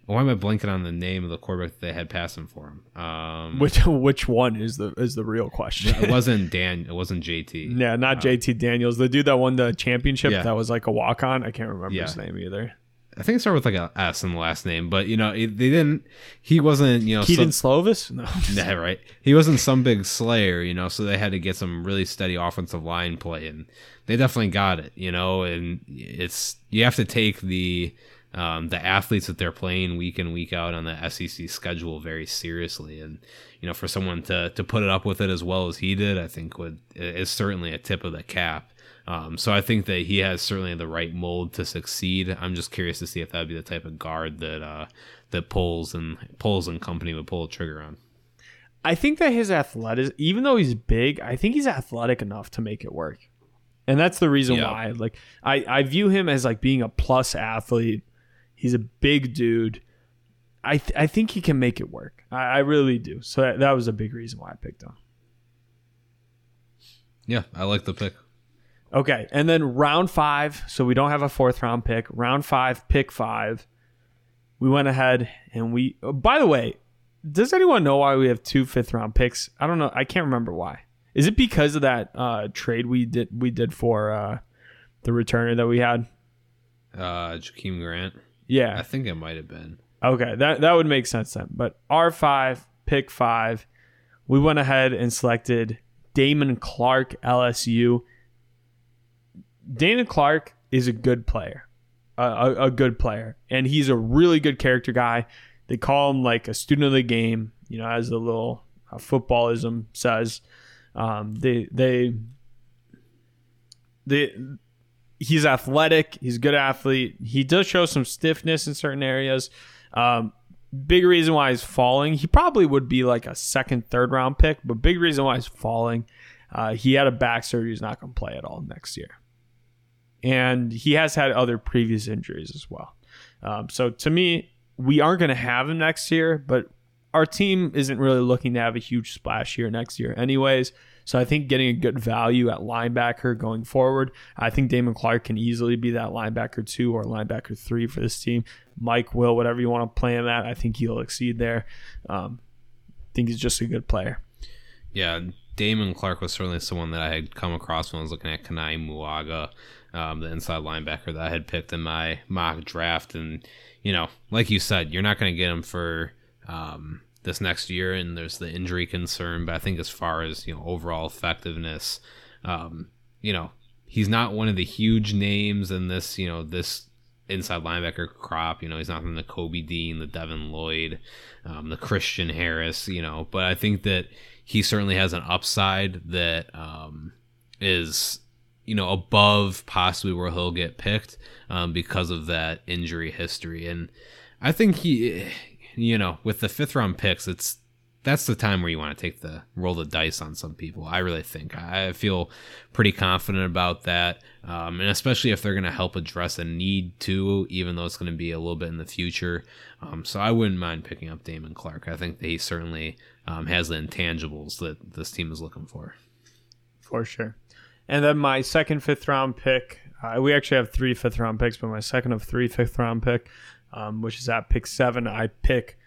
Why am I blanking on the name of the quarterback that they had passing for him? Um, which which one is the is the real question? it wasn't Dan. It wasn't JT. Yeah, not uh, JT Daniels. The dude that won the championship yeah. that was like a walk on. I can't remember yeah. his name either. I think it started with like a S in the last name, but you know they didn't. He wasn't you know Kedon some, Slovis. No, yeah, right. He wasn't some big slayer, you know. So they had to get some really steady offensive line play, and they definitely got it, you know. And it's you have to take the um, the athletes that they're playing week in week out on the SEC schedule very seriously, and you know for someone to to put it up with it as well as he did, I think would is certainly a tip of the cap. Um, so I think that he has certainly the right mold to succeed. I'm just curious to see if that'd be the type of guard that uh, that Poles and Poles and company would pull a trigger on. I think that his athletic, even though he's big, I think he's athletic enough to make it work, and that's the reason yeah. why. Like I, I view him as like being a plus athlete He's a big dude. I th- I think he can make it work. I, I really do. So that, that was a big reason why I picked him. Yeah, I like the pick. Okay, and then round five. So we don't have a fourth round pick. Round five, pick five. We went ahead and we. Oh, by the way, does anyone know why we have two fifth round picks? I don't know. I can't remember why. Is it because of that uh, trade we did we did for uh, the returner that we had? Uh, Jakeem Grant. Yeah. I think it might have been. Okay, that that would make sense then. But R5, pick 5, we went ahead and selected Damone Clark LSU. Damone Clark is a good player. A, a, good player. And he's a really good character guy. They call him like a student of the game, you know, as the little uh, footballism says. Um, they they they he's athletic. He's a good athlete. He does show some stiffness in certain areas. Um, big reason why he's falling. He probably would be like a second, third round pick, but big reason why he's falling. Uh, he had a back surgery. He's not going to play at all next year. And he has had other previous injuries as well. Um, so to me, we aren't going to have him next year, but our team isn't really looking to have a huge splash here next year, anyways. So I think getting a good value at linebacker going forward, I think Damone Clark can easily be that linebacker two or linebacker three for this team. Mike will, whatever you want to play him at, I think he'll exceed there. Um, I think he's just a good player. Yeah, Damone Clark was certainly someone that I had come across when I was looking at Kana'i Mauga, um, the inside linebacker that I had picked in my mock draft. And, you know, like you said, you're not going to get him for um, this next year, and there's the injury concern. But I think as far as you know overall effectiveness, um, you know he's not one of the huge names in this you know this inside linebacker crop. You know he's not from the Kobe Dean, the Devin Lloyd, um, the Christian Harris. You know, but I think that he certainly has an upside that um, is you know, above possibly where he'll get picked um, because of that injury history. And I think he, you know, with the fifth round picks, it's that's the time where you want to take the roll the dice on some people. I really think I feel pretty confident about that, um, and especially if they're going to help address a need too, even though it's going to be a little bit in the future. Um, so I wouldn't mind picking up Damone Clark. I think he certainly um, has the intangibles that this team is looking for. For sure. And then my second fifth round pick, uh, we actually have three fifth round picks, but my second of three fifth round pick, um, which is at pick seven, I pick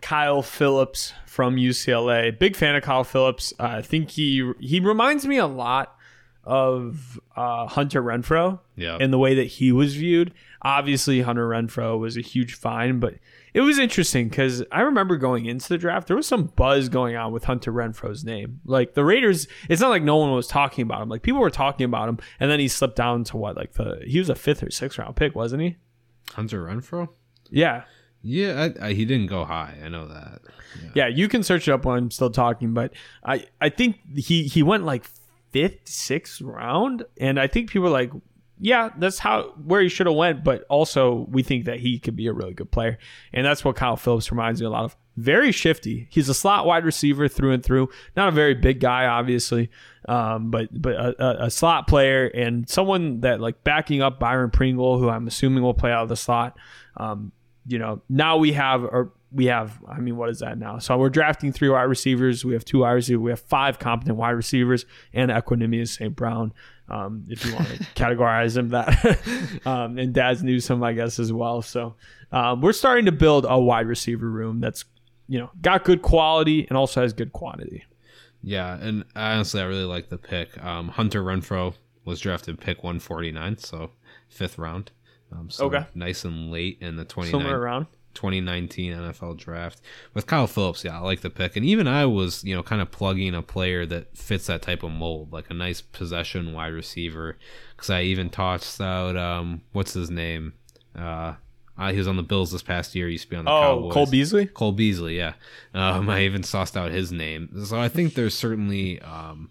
Kyle Phillips from UCLA. Big fan of Kyle Phillips. Uh, I think he he reminds me a lot of uh, Hunter Renfrow Yeah. in the way that he was viewed. Obviously, Hunter Renfrow was a huge find, but it was interesting because I remember going into the draft, there was some buzz going on with Hunter Renfrow's name. Like the Raiders, it's not like no one was talking about him. Like people were talking about him, and then he slipped down to what? Like the he was a fifth or sixth round pick, wasn't he? Hunter Renfrow. Yeah, Yeah, I, I, he didn't go high. I know that. yeah. You can search it up while I'm still talking, but I I think he he went like fifth, sixth round, and I think people are like, yeah, that's how where he should have went. But also, we think that he could be a really good player, and that's what Kyle Phillips reminds me a lot of. Very shifty. He's a slot wide receiver through and through. Not a very big guy, obviously, um, but but a, a, slot player and someone that like backing up Byron Pringle, who I'm assuming will play out of the slot. Um, you know, now we have or we have. I mean, what is that now? So we're drafting three wide receivers. We have two wide receivers. We have five competent wide receivers and Equanimous St. Brown. Um, if you want to categorize him that, um, and Dazz Newsome, I guess, as well. So um, we're starting to build a wide receiver room that's you know got good quality and also has good quantity. Yeah, and honestly, I really like the pick. Um, Hunter Renfrow was drafted pick 149, so fifth round. Um, so Okay. nice and late in the 29, Somewhere around. 2019 NFL draft. With Kyle Phillips, yeah, I like the pick. And even I was, you know, kind of plugging a player that fits that type of mold, like a nice possession wide receiver. Because I even tossed out, um, what's his name? Uh, uh, he was on the Bills this past year. He used to be on the Oh, Cowboys. Cole Beasley. Cole Beasley, yeah. Um, I even sussed out his name. So I think there's certainly um,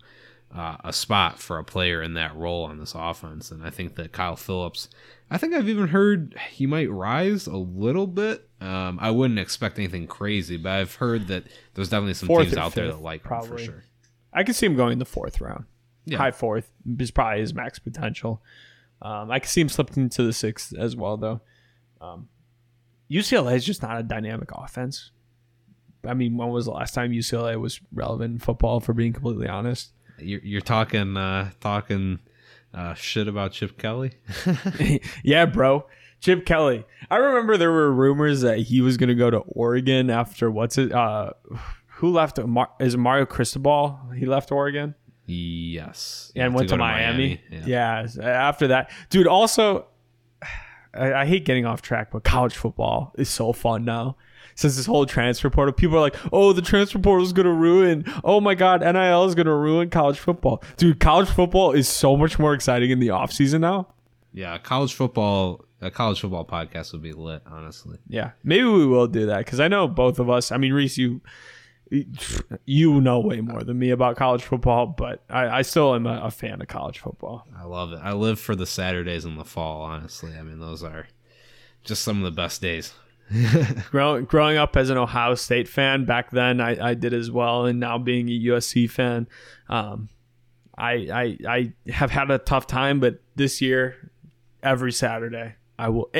uh, a spot for a player in that role on this offense. And I think that Kyle Phillips, I think I've even heard he might rise a little bit. Um, I wouldn't expect anything crazy, but I've heard that there's definitely some Fourth teams out there that like him for sure. I could see him going the fourth round. Yeah. High fourth is probably his max potential. Um, I could see him slipping into the sixth as well, though. Um, UCLA is just not a dynamic offense. I mean, when was the last time UCLA was relevant in football? For being completely honest, You're, you're talking uh, talking uh, shit about Chip Kelly. yeah, bro. Chip Kelly. I remember there were rumors that he was going to go to Oregon after what's it? Uh, who left? Mar- is it Mario Cristobal? He left Oregon. yes, and went to, go Miami. Yeah. Yeah. After that, dude. Also, I, I hate getting off track, but college football is so fun now. Since this whole transfer portal, people are like, "Oh, the transfer portal is gonna ruin." Oh my god, NIL is gonna ruin college football, dude. College football is so much more exciting in the off season now. yeah, college football. A college football podcast would be lit, honestly. Yeah, maybe we will do that because I know both of us. I mean, Reese, you you know way more than me about college football, but I, I still am a, a fan of college football. I love it. I live for the Saturdays in the fall, honestly. I mean, those are just some of the best days. Grow, growing up as an Ohio State fan back then, I, I did as well, and now being a USC fan, um, I, I I have had a tough time. But this year, every Saturday, I will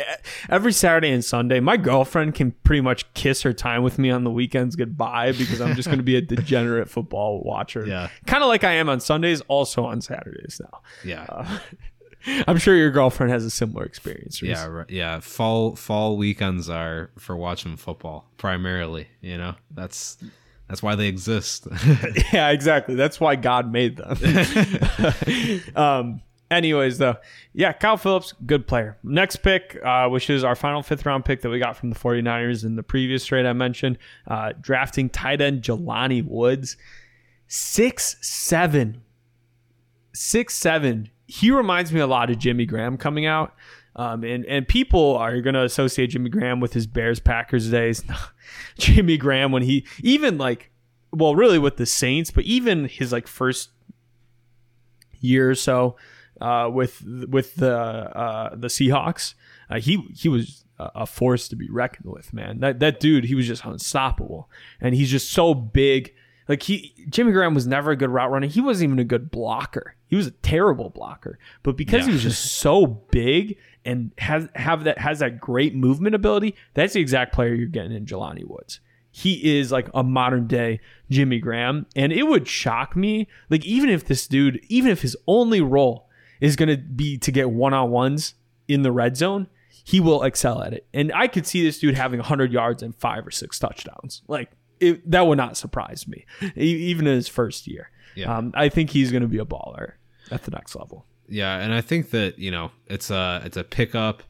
every Saturday and Sunday. My girlfriend can pretty much kiss her time with me on the weekends goodbye because I'm just going to be a degenerate football watcher. Yeah. kind of like I am on Sundays, also on Saturdays now. Yeah. Uh, I'm sure your girlfriend has a similar experience. Yeah, right. yeah. Fall fall weekends are for watching football primarily. You know, that's that's why they exist. yeah, exactly. That's why God made them. um, anyways, though, yeah, Kyle Phillips, good player. Next pick, uh, which is our final fifth round pick that we got from the 49ers in the previous trade I mentioned, uh, drafting tight end Jelani Woods. Six seven. Six seven. He reminds me a lot of Jimmy Graham coming out. Um, and, and people are going to associate Jimmy Graham with his Bears Packers days. Jimmy Graham, when he, even like, well, really with the Saints, but even his like first year or so uh, with with the uh, the Seahawks. Uh, he he was a force to be reckoned with, man. That that dude, he was just unstoppable, and he's just so big. Like he, Jimmy Graham was never a good route runner. He wasn't even a good blocker. He was a terrible blocker. But because yeah. he was just so big and has have that has that great movement ability, that's the exact player you're getting in Jelani Woods. He is like a modern day Jimmy Graham, and it would shock me. Like even if this dude, even if his only role is going to be to get one on ones in the red zone, he will excel at it. And I could see this dude having 100 yards and five or six touchdowns. Like it, that would not surprise me, even in his first year. Yeah. Um, I think he's going to be a baller at the next level. Yeah, and I think that you know it's a it's a pickup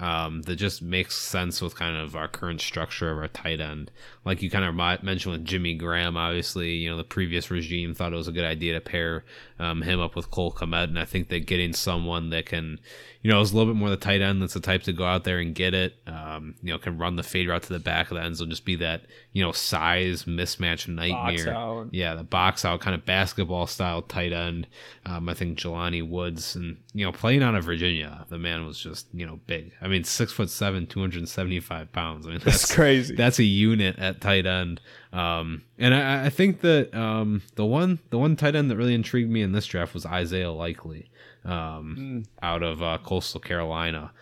um, that just makes sense with kind of our current structure of our tight end. Like you kind of mentioned with Jimmy Graham, obviously, you know, the previous regime thought it was a good idea to pair um, him up with Cole Kmet. And I think that getting someone that can, you know, is a little bit more the tight end that's the type to go out there and get it, um, you know, can run the fade route to the back of the end zone, just be that, you know, size mismatch nightmare. Yeah, the box out kind of basketball style tight end. Um, I think Jelani Woods and, you know, playing out of Virginia, the man was just, you know, big. I mean, six foot seven, 275 pounds. I mean, that's, that's crazy. That's a unit at tight end. Um, and I, I, think that um, the one the one tight end that really intrigued me in this draft was Isaiah Likely um, mm. out of uh, Coastal Carolina.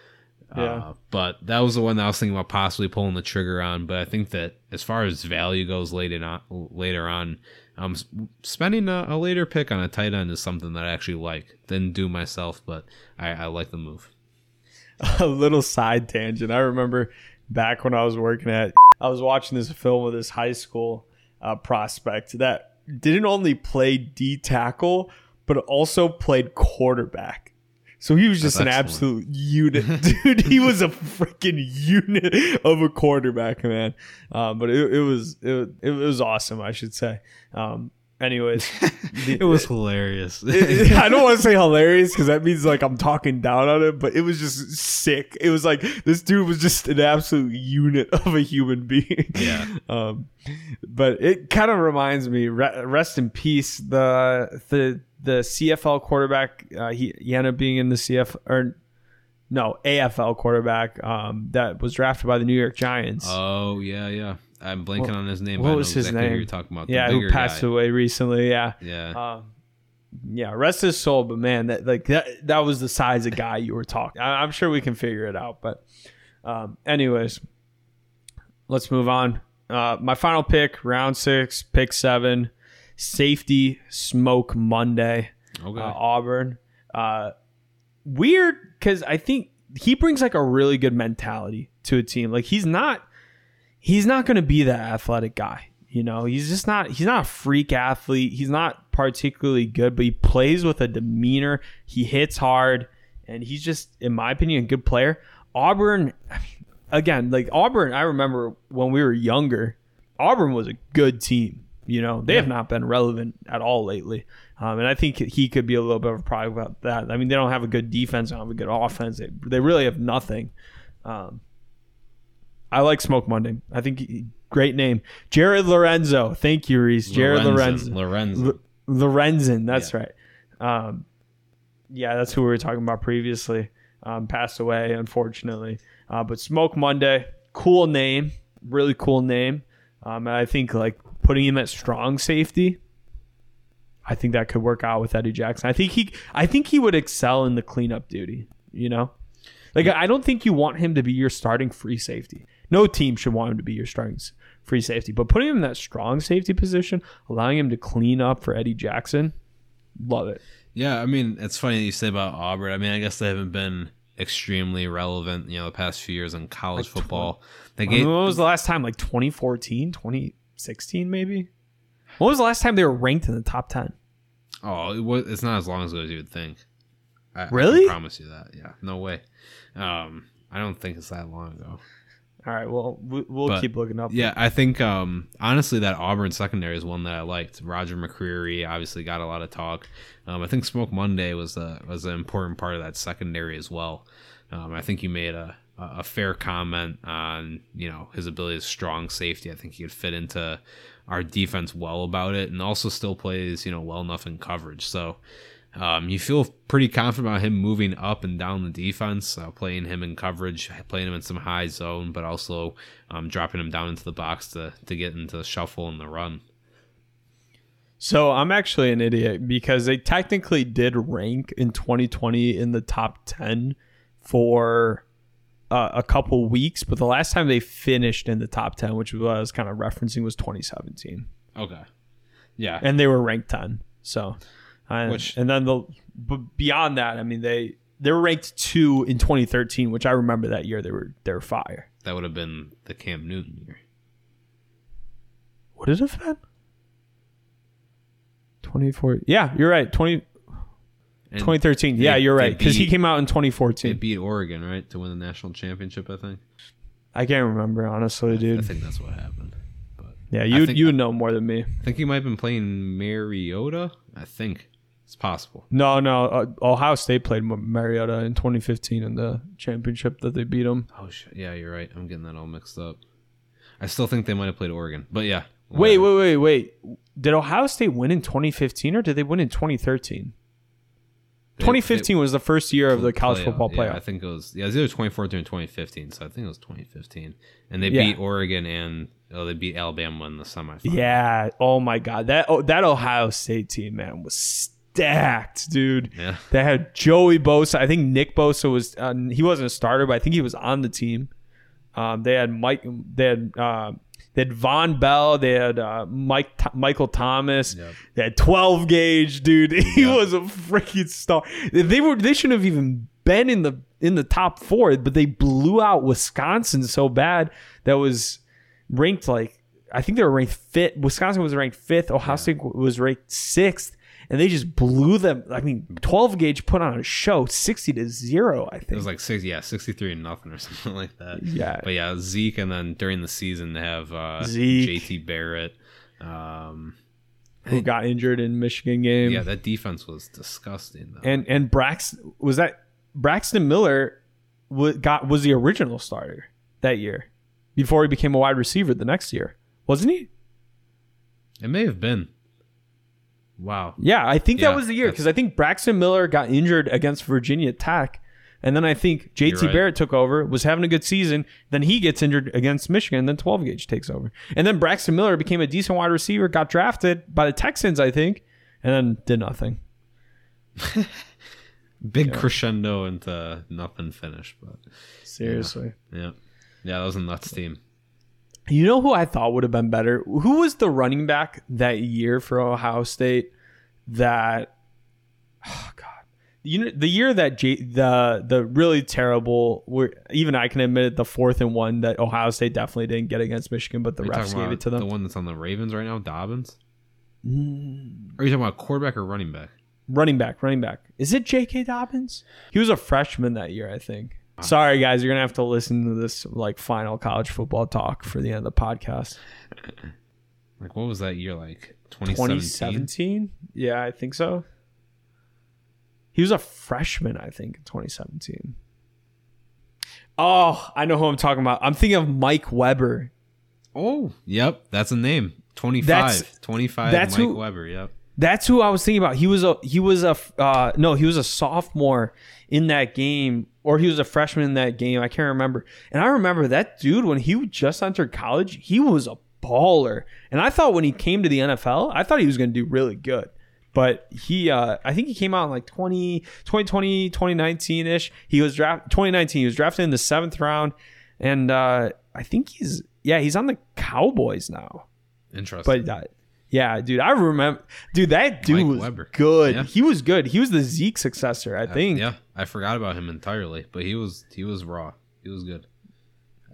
Yeah. Uh, but that was the one that I was thinking about possibly pulling the trigger on. But I think that as far as value goes later on, later on, um, spending a, a, later pick on a tight end is something that I actually like. Didn't do myself, but I, I like the move. A little side tangent. I remember back when I was working at, I was watching this film with this high school uh, prospect that didn't only play D tackle, but also played quarterback. So he was just That's an excellent. absolute unit, dude. He was a freaking unit of a quarterback, man. Um, but it, it was it, it, was awesome, I should say. Um, anyways, the, it was hilarious. it, I don't want to say hilarious because that means like I'm talking down on it, but it was just sick. It was like this dude was just an absolute unit of a human being. Yeah. Um, but it kind of reminds me. Rest in peace. The the the CFL quarterback. Uh, he, he ended up being in the CF or no AFL quarterback um, that was drafted by the New York Giants. Oh yeah, yeah. I'm blanking on his name. What was his exactly name? You're talking about. Yeah, who passed guy. away recently. Yeah. Yeah. Um, yeah, rest his soul. But man, that like that that was the size of guy you were talking. I, am sure we can figure it out. But, um, anyways, let's move on. Uh, my final pick, round six, pick seven safety smoke Monday. Okay. Uh, Auburn. Uh, weird because I think he brings like a really good mentality to a team. Like he's not he's not going to be that athletic guy. You know, he's just not he's not a freak athlete. He's not particularly good, but he plays with a demeanor. He hits hard and he's just in my opinion a good player. Auburn again, like Auburn, I remember when we were younger, Auburn was a good team. You know, they yeah. have not been relevant at all lately. Um, and I think he could be a little bit of a problem about that. I mean, they don't have a good defense, they don't have a good offense. They, they really have nothing. Um, I like Smoke Monday. I think he, great name. Jared Lorenzo. Thank you, Reese. Jared Lorenzo. Lorenzo. Lorenzen. That's yeah. right. Um, yeah, that's who we were talking about previously. Um, passed away, unfortunately. Uh, but Smoke Monday, cool name, really cool name. Um, and I think like putting him at strong safety, I think that could work out with Eddie Jackson. I think he I think he would excel in the cleanup duty, you know? Like I don't think you want him to be your starting free safety. No team should want him to be your starting free safety, but putting him in that strong safety position, allowing him to clean up for Eddie Jackson, love it. Yeah, I mean, it's funny that you say about Auburn. I mean, I guess they haven't been extremely relevant, you know, the past few years in college like football. 20, they gave, when was the last time? Like 2014, 20 16 maybe. When was the last time they were ranked in the top 10? Oh, it was, it's not as long ago as you would think. I, really? I promise you that. Yeah, no way. Um, I don't think it's that long ago. All right, well, we'll but, keep looking up. Yeah, I think um, honestly that Auburn secondary is one that I liked. Roger McCreary obviously got a lot of talk. Um, I think Smoke Monday was a was an important part of that secondary as well. Um, I think you made a a fair comment on you know his ability as strong safety. I think he could fit into our defense well about it, and also still plays you know well enough in coverage. So Um, you feel pretty confident about him moving up and down the defense, uh, playing him in coverage, playing him in some high zone, but also um, dropping him down into the box to to get into the shuffle and the run. So I'm actually an idiot because they technically did rank in 2020 in the top 10 for uh, a couple weeks, but the last time they finished in the top 10, which was what I was kind of referencing, was 2017. Okay. Yeah. And they were ranked 10. So, I, Which- and then the but beyond that, I mean they they were ranked two in 2013, which I remember that year they were they were fire. that would have been the Cam Newton year. What did it have been? 24. Yeah, you're right. 20, And 2013. Yeah, they- you're right because he came out in 2014. They 2014. beat Oregon, right, to win the national championship. I think. I can't remember honestly, dude. I think that's what happened. But Yeah, you think- you know more than me. I think he might have been playing Mariota. I think it's possible. No, no. Uh, Ohio State played Mariota in 2015 in the championship that they beat them. Oh shit! Yeah, you're right. I'm getting that all mixed up. I still think they might have played Oregon, but yeah. Wait, whatever. wait, wait, wait. Did Ohio State win in 2015 or did they win in 2013? They- 2015 was the first year of the college playoff, football yeah, playoff. I think it was yeah, it was either 2014 or 2015. So I think it was 2015, and they Yeah. beat Oregon and oh, they beat Alabama in the semifinal. Yeah. Oh my God. That oh, that Ohio State team, man, was stacked, dude. yeah. They had Joey Bosa. I think Nick Bosa was. Uh, he wasn't a starter, but I think he was on the team. Um, they had Mike. They had. Uh, they had Vonn Bell. They had uh, Mike Th- Michael Thomas. Yep. They had 12 gauge, dude. He Yep. was a freaking star. They were. They shouldn't have even been in the in the top four, but they blew out Wisconsin so bad that was ranked like I think they were ranked fifth. Wisconsin was ranked fifth. Ohio State was ranked sixth, and they just blew them. I mean, twelve gauge put on a show, sixty to zero. I think. It was like six, yeah, 63 and nothing or something like that. Yeah. But yeah, Zeke, and then during the season they have uh, Zeke. JT Barrett. Um, who got injured in Michigan game? yeah, that defense was disgusting. Though. and and Braxton was that Braxton Miller wa- got was the original starter that year before he became a wide receiver the next year, wasn't he? it may have been. Wow. Yeah, I think Yeah, that was the year because I think Braxton Miller got injured against Virginia Tech. And then I think JT right. Barrett took over, was having a good season. Then he gets injured against Michigan. Then 12 gauge takes over. And then Braxton Miller became a decent wide receiver, got drafted by the Texans, I think, and then did nothing. Big crescendo into uh, nothing finished, but Seriously. yeah, yeah, that was a nuts team. You know who I thought would have been better? Who was the running back that year for Ohio State that oh god. You know the year that J, the the really terrible where even I can admit it the fourth and one that Ohio State definitely didn't get against Michigan but the refs gave it to them. the one that's on the Ravens right now, Dobbins? Mm. Are you talking about quarterback or running back? Running back, running back. Is it J.K. Dobbins? He was a freshman that year, I think. Sorry guys, you're gonna have to listen to this like final college football talk for the end of the podcast. Like, what was that year like? 2017? 2017? Yeah, I think so. He was a freshman, I think, in 2017. Oh, I know who I'm talking about. I'm thinking of Mike Weber. Oh, yep, that's a name. 25. That's- 25 that's Mike who- Weber, yep. That's who I was thinking about. He was a he was a uh, no, he was a sophomore in that game, or he was a freshman in that game. I can't remember. And I remember that dude when he just entered college, he was a baller. And I thought when he came to the NFL, I thought he was going to do really good. But he, uh, I think he came out in like 20, 2020, 2019 ish. He was drafted 2019. He was drafted in the seventh round, and uh, I think he's yeah he's on the Cowboys now. Interesting. But uh, yeah, dude, I remember, dude, that dude Mike was Weber. good. Yeah. He was good. He was the Zeke successor, I think. yeah, I forgot about him entirely, but he was he was raw. He was good.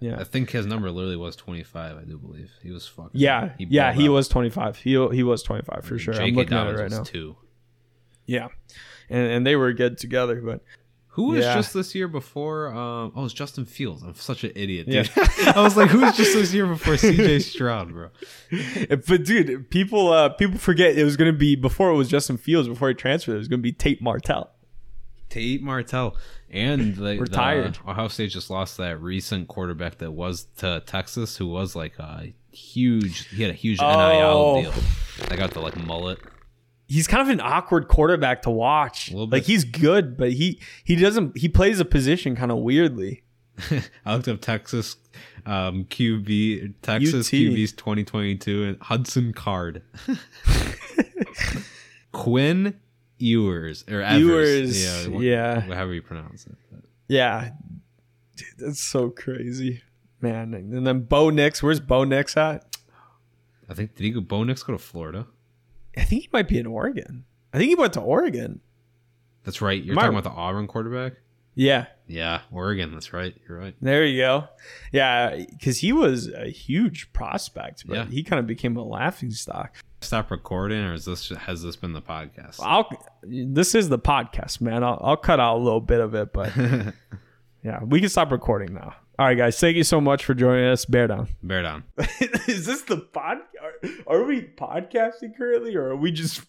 yeah, I think his number literally was 25, I do believe. He was fucking yeah, he yeah. He out. was twenty five. He he was twenty five for sure. J.K. I'm looking Dobbins at it right now. 2. Yeah, and and they were good together, but Who was Yeah. just this year before? Um, oh, it's Justin Fields. I'm such an idiot, Yeah. dude. I was like, who was just this year before CJ Stroud, bro? but dude, people uh people forget it was gonna be before it was Justin Fields before he transferred. It was gonna be Tate Martell. Tate Martell and the, Retired. The Ohio State just lost that recent quarterback that was to Texas, who was like a huge. He had a huge Oh. NIL deal. I got the like mullet. He's kind of an awkward quarterback to watch. Like he's good, but he he doesn't he plays a position kind of weirdly. I looked up Texas um, QB, Texas UT. QB's 2022, and Hudson Card. Quinn Ewers or Evers. Ewers, what- yeah. however you pronounce it. Yeah, Dude, that's so crazy, man. And then Bo Nix, where's Bo Nix at? I think did he go? Bo Nix go to Florida? I think he might be in Oregon. I think he went to Oregon. That's right. You're Am I- talking about the Auburn quarterback. Yeah, Yeah, Oregon. That's right. You're right. there you go. Yeah, because he was a huge prospect, but Yeah. he kind of became a laughing stock. Stop recording, or is this has this been the podcast? I'll. This is the podcast, man. I'll, I'll cut out a little bit of it, but yeah, we can stop recording now. All right, guys. Thank you so much for joining us. Bear down. Bear down. is this the pod? Are, we podcasting currently, or are we just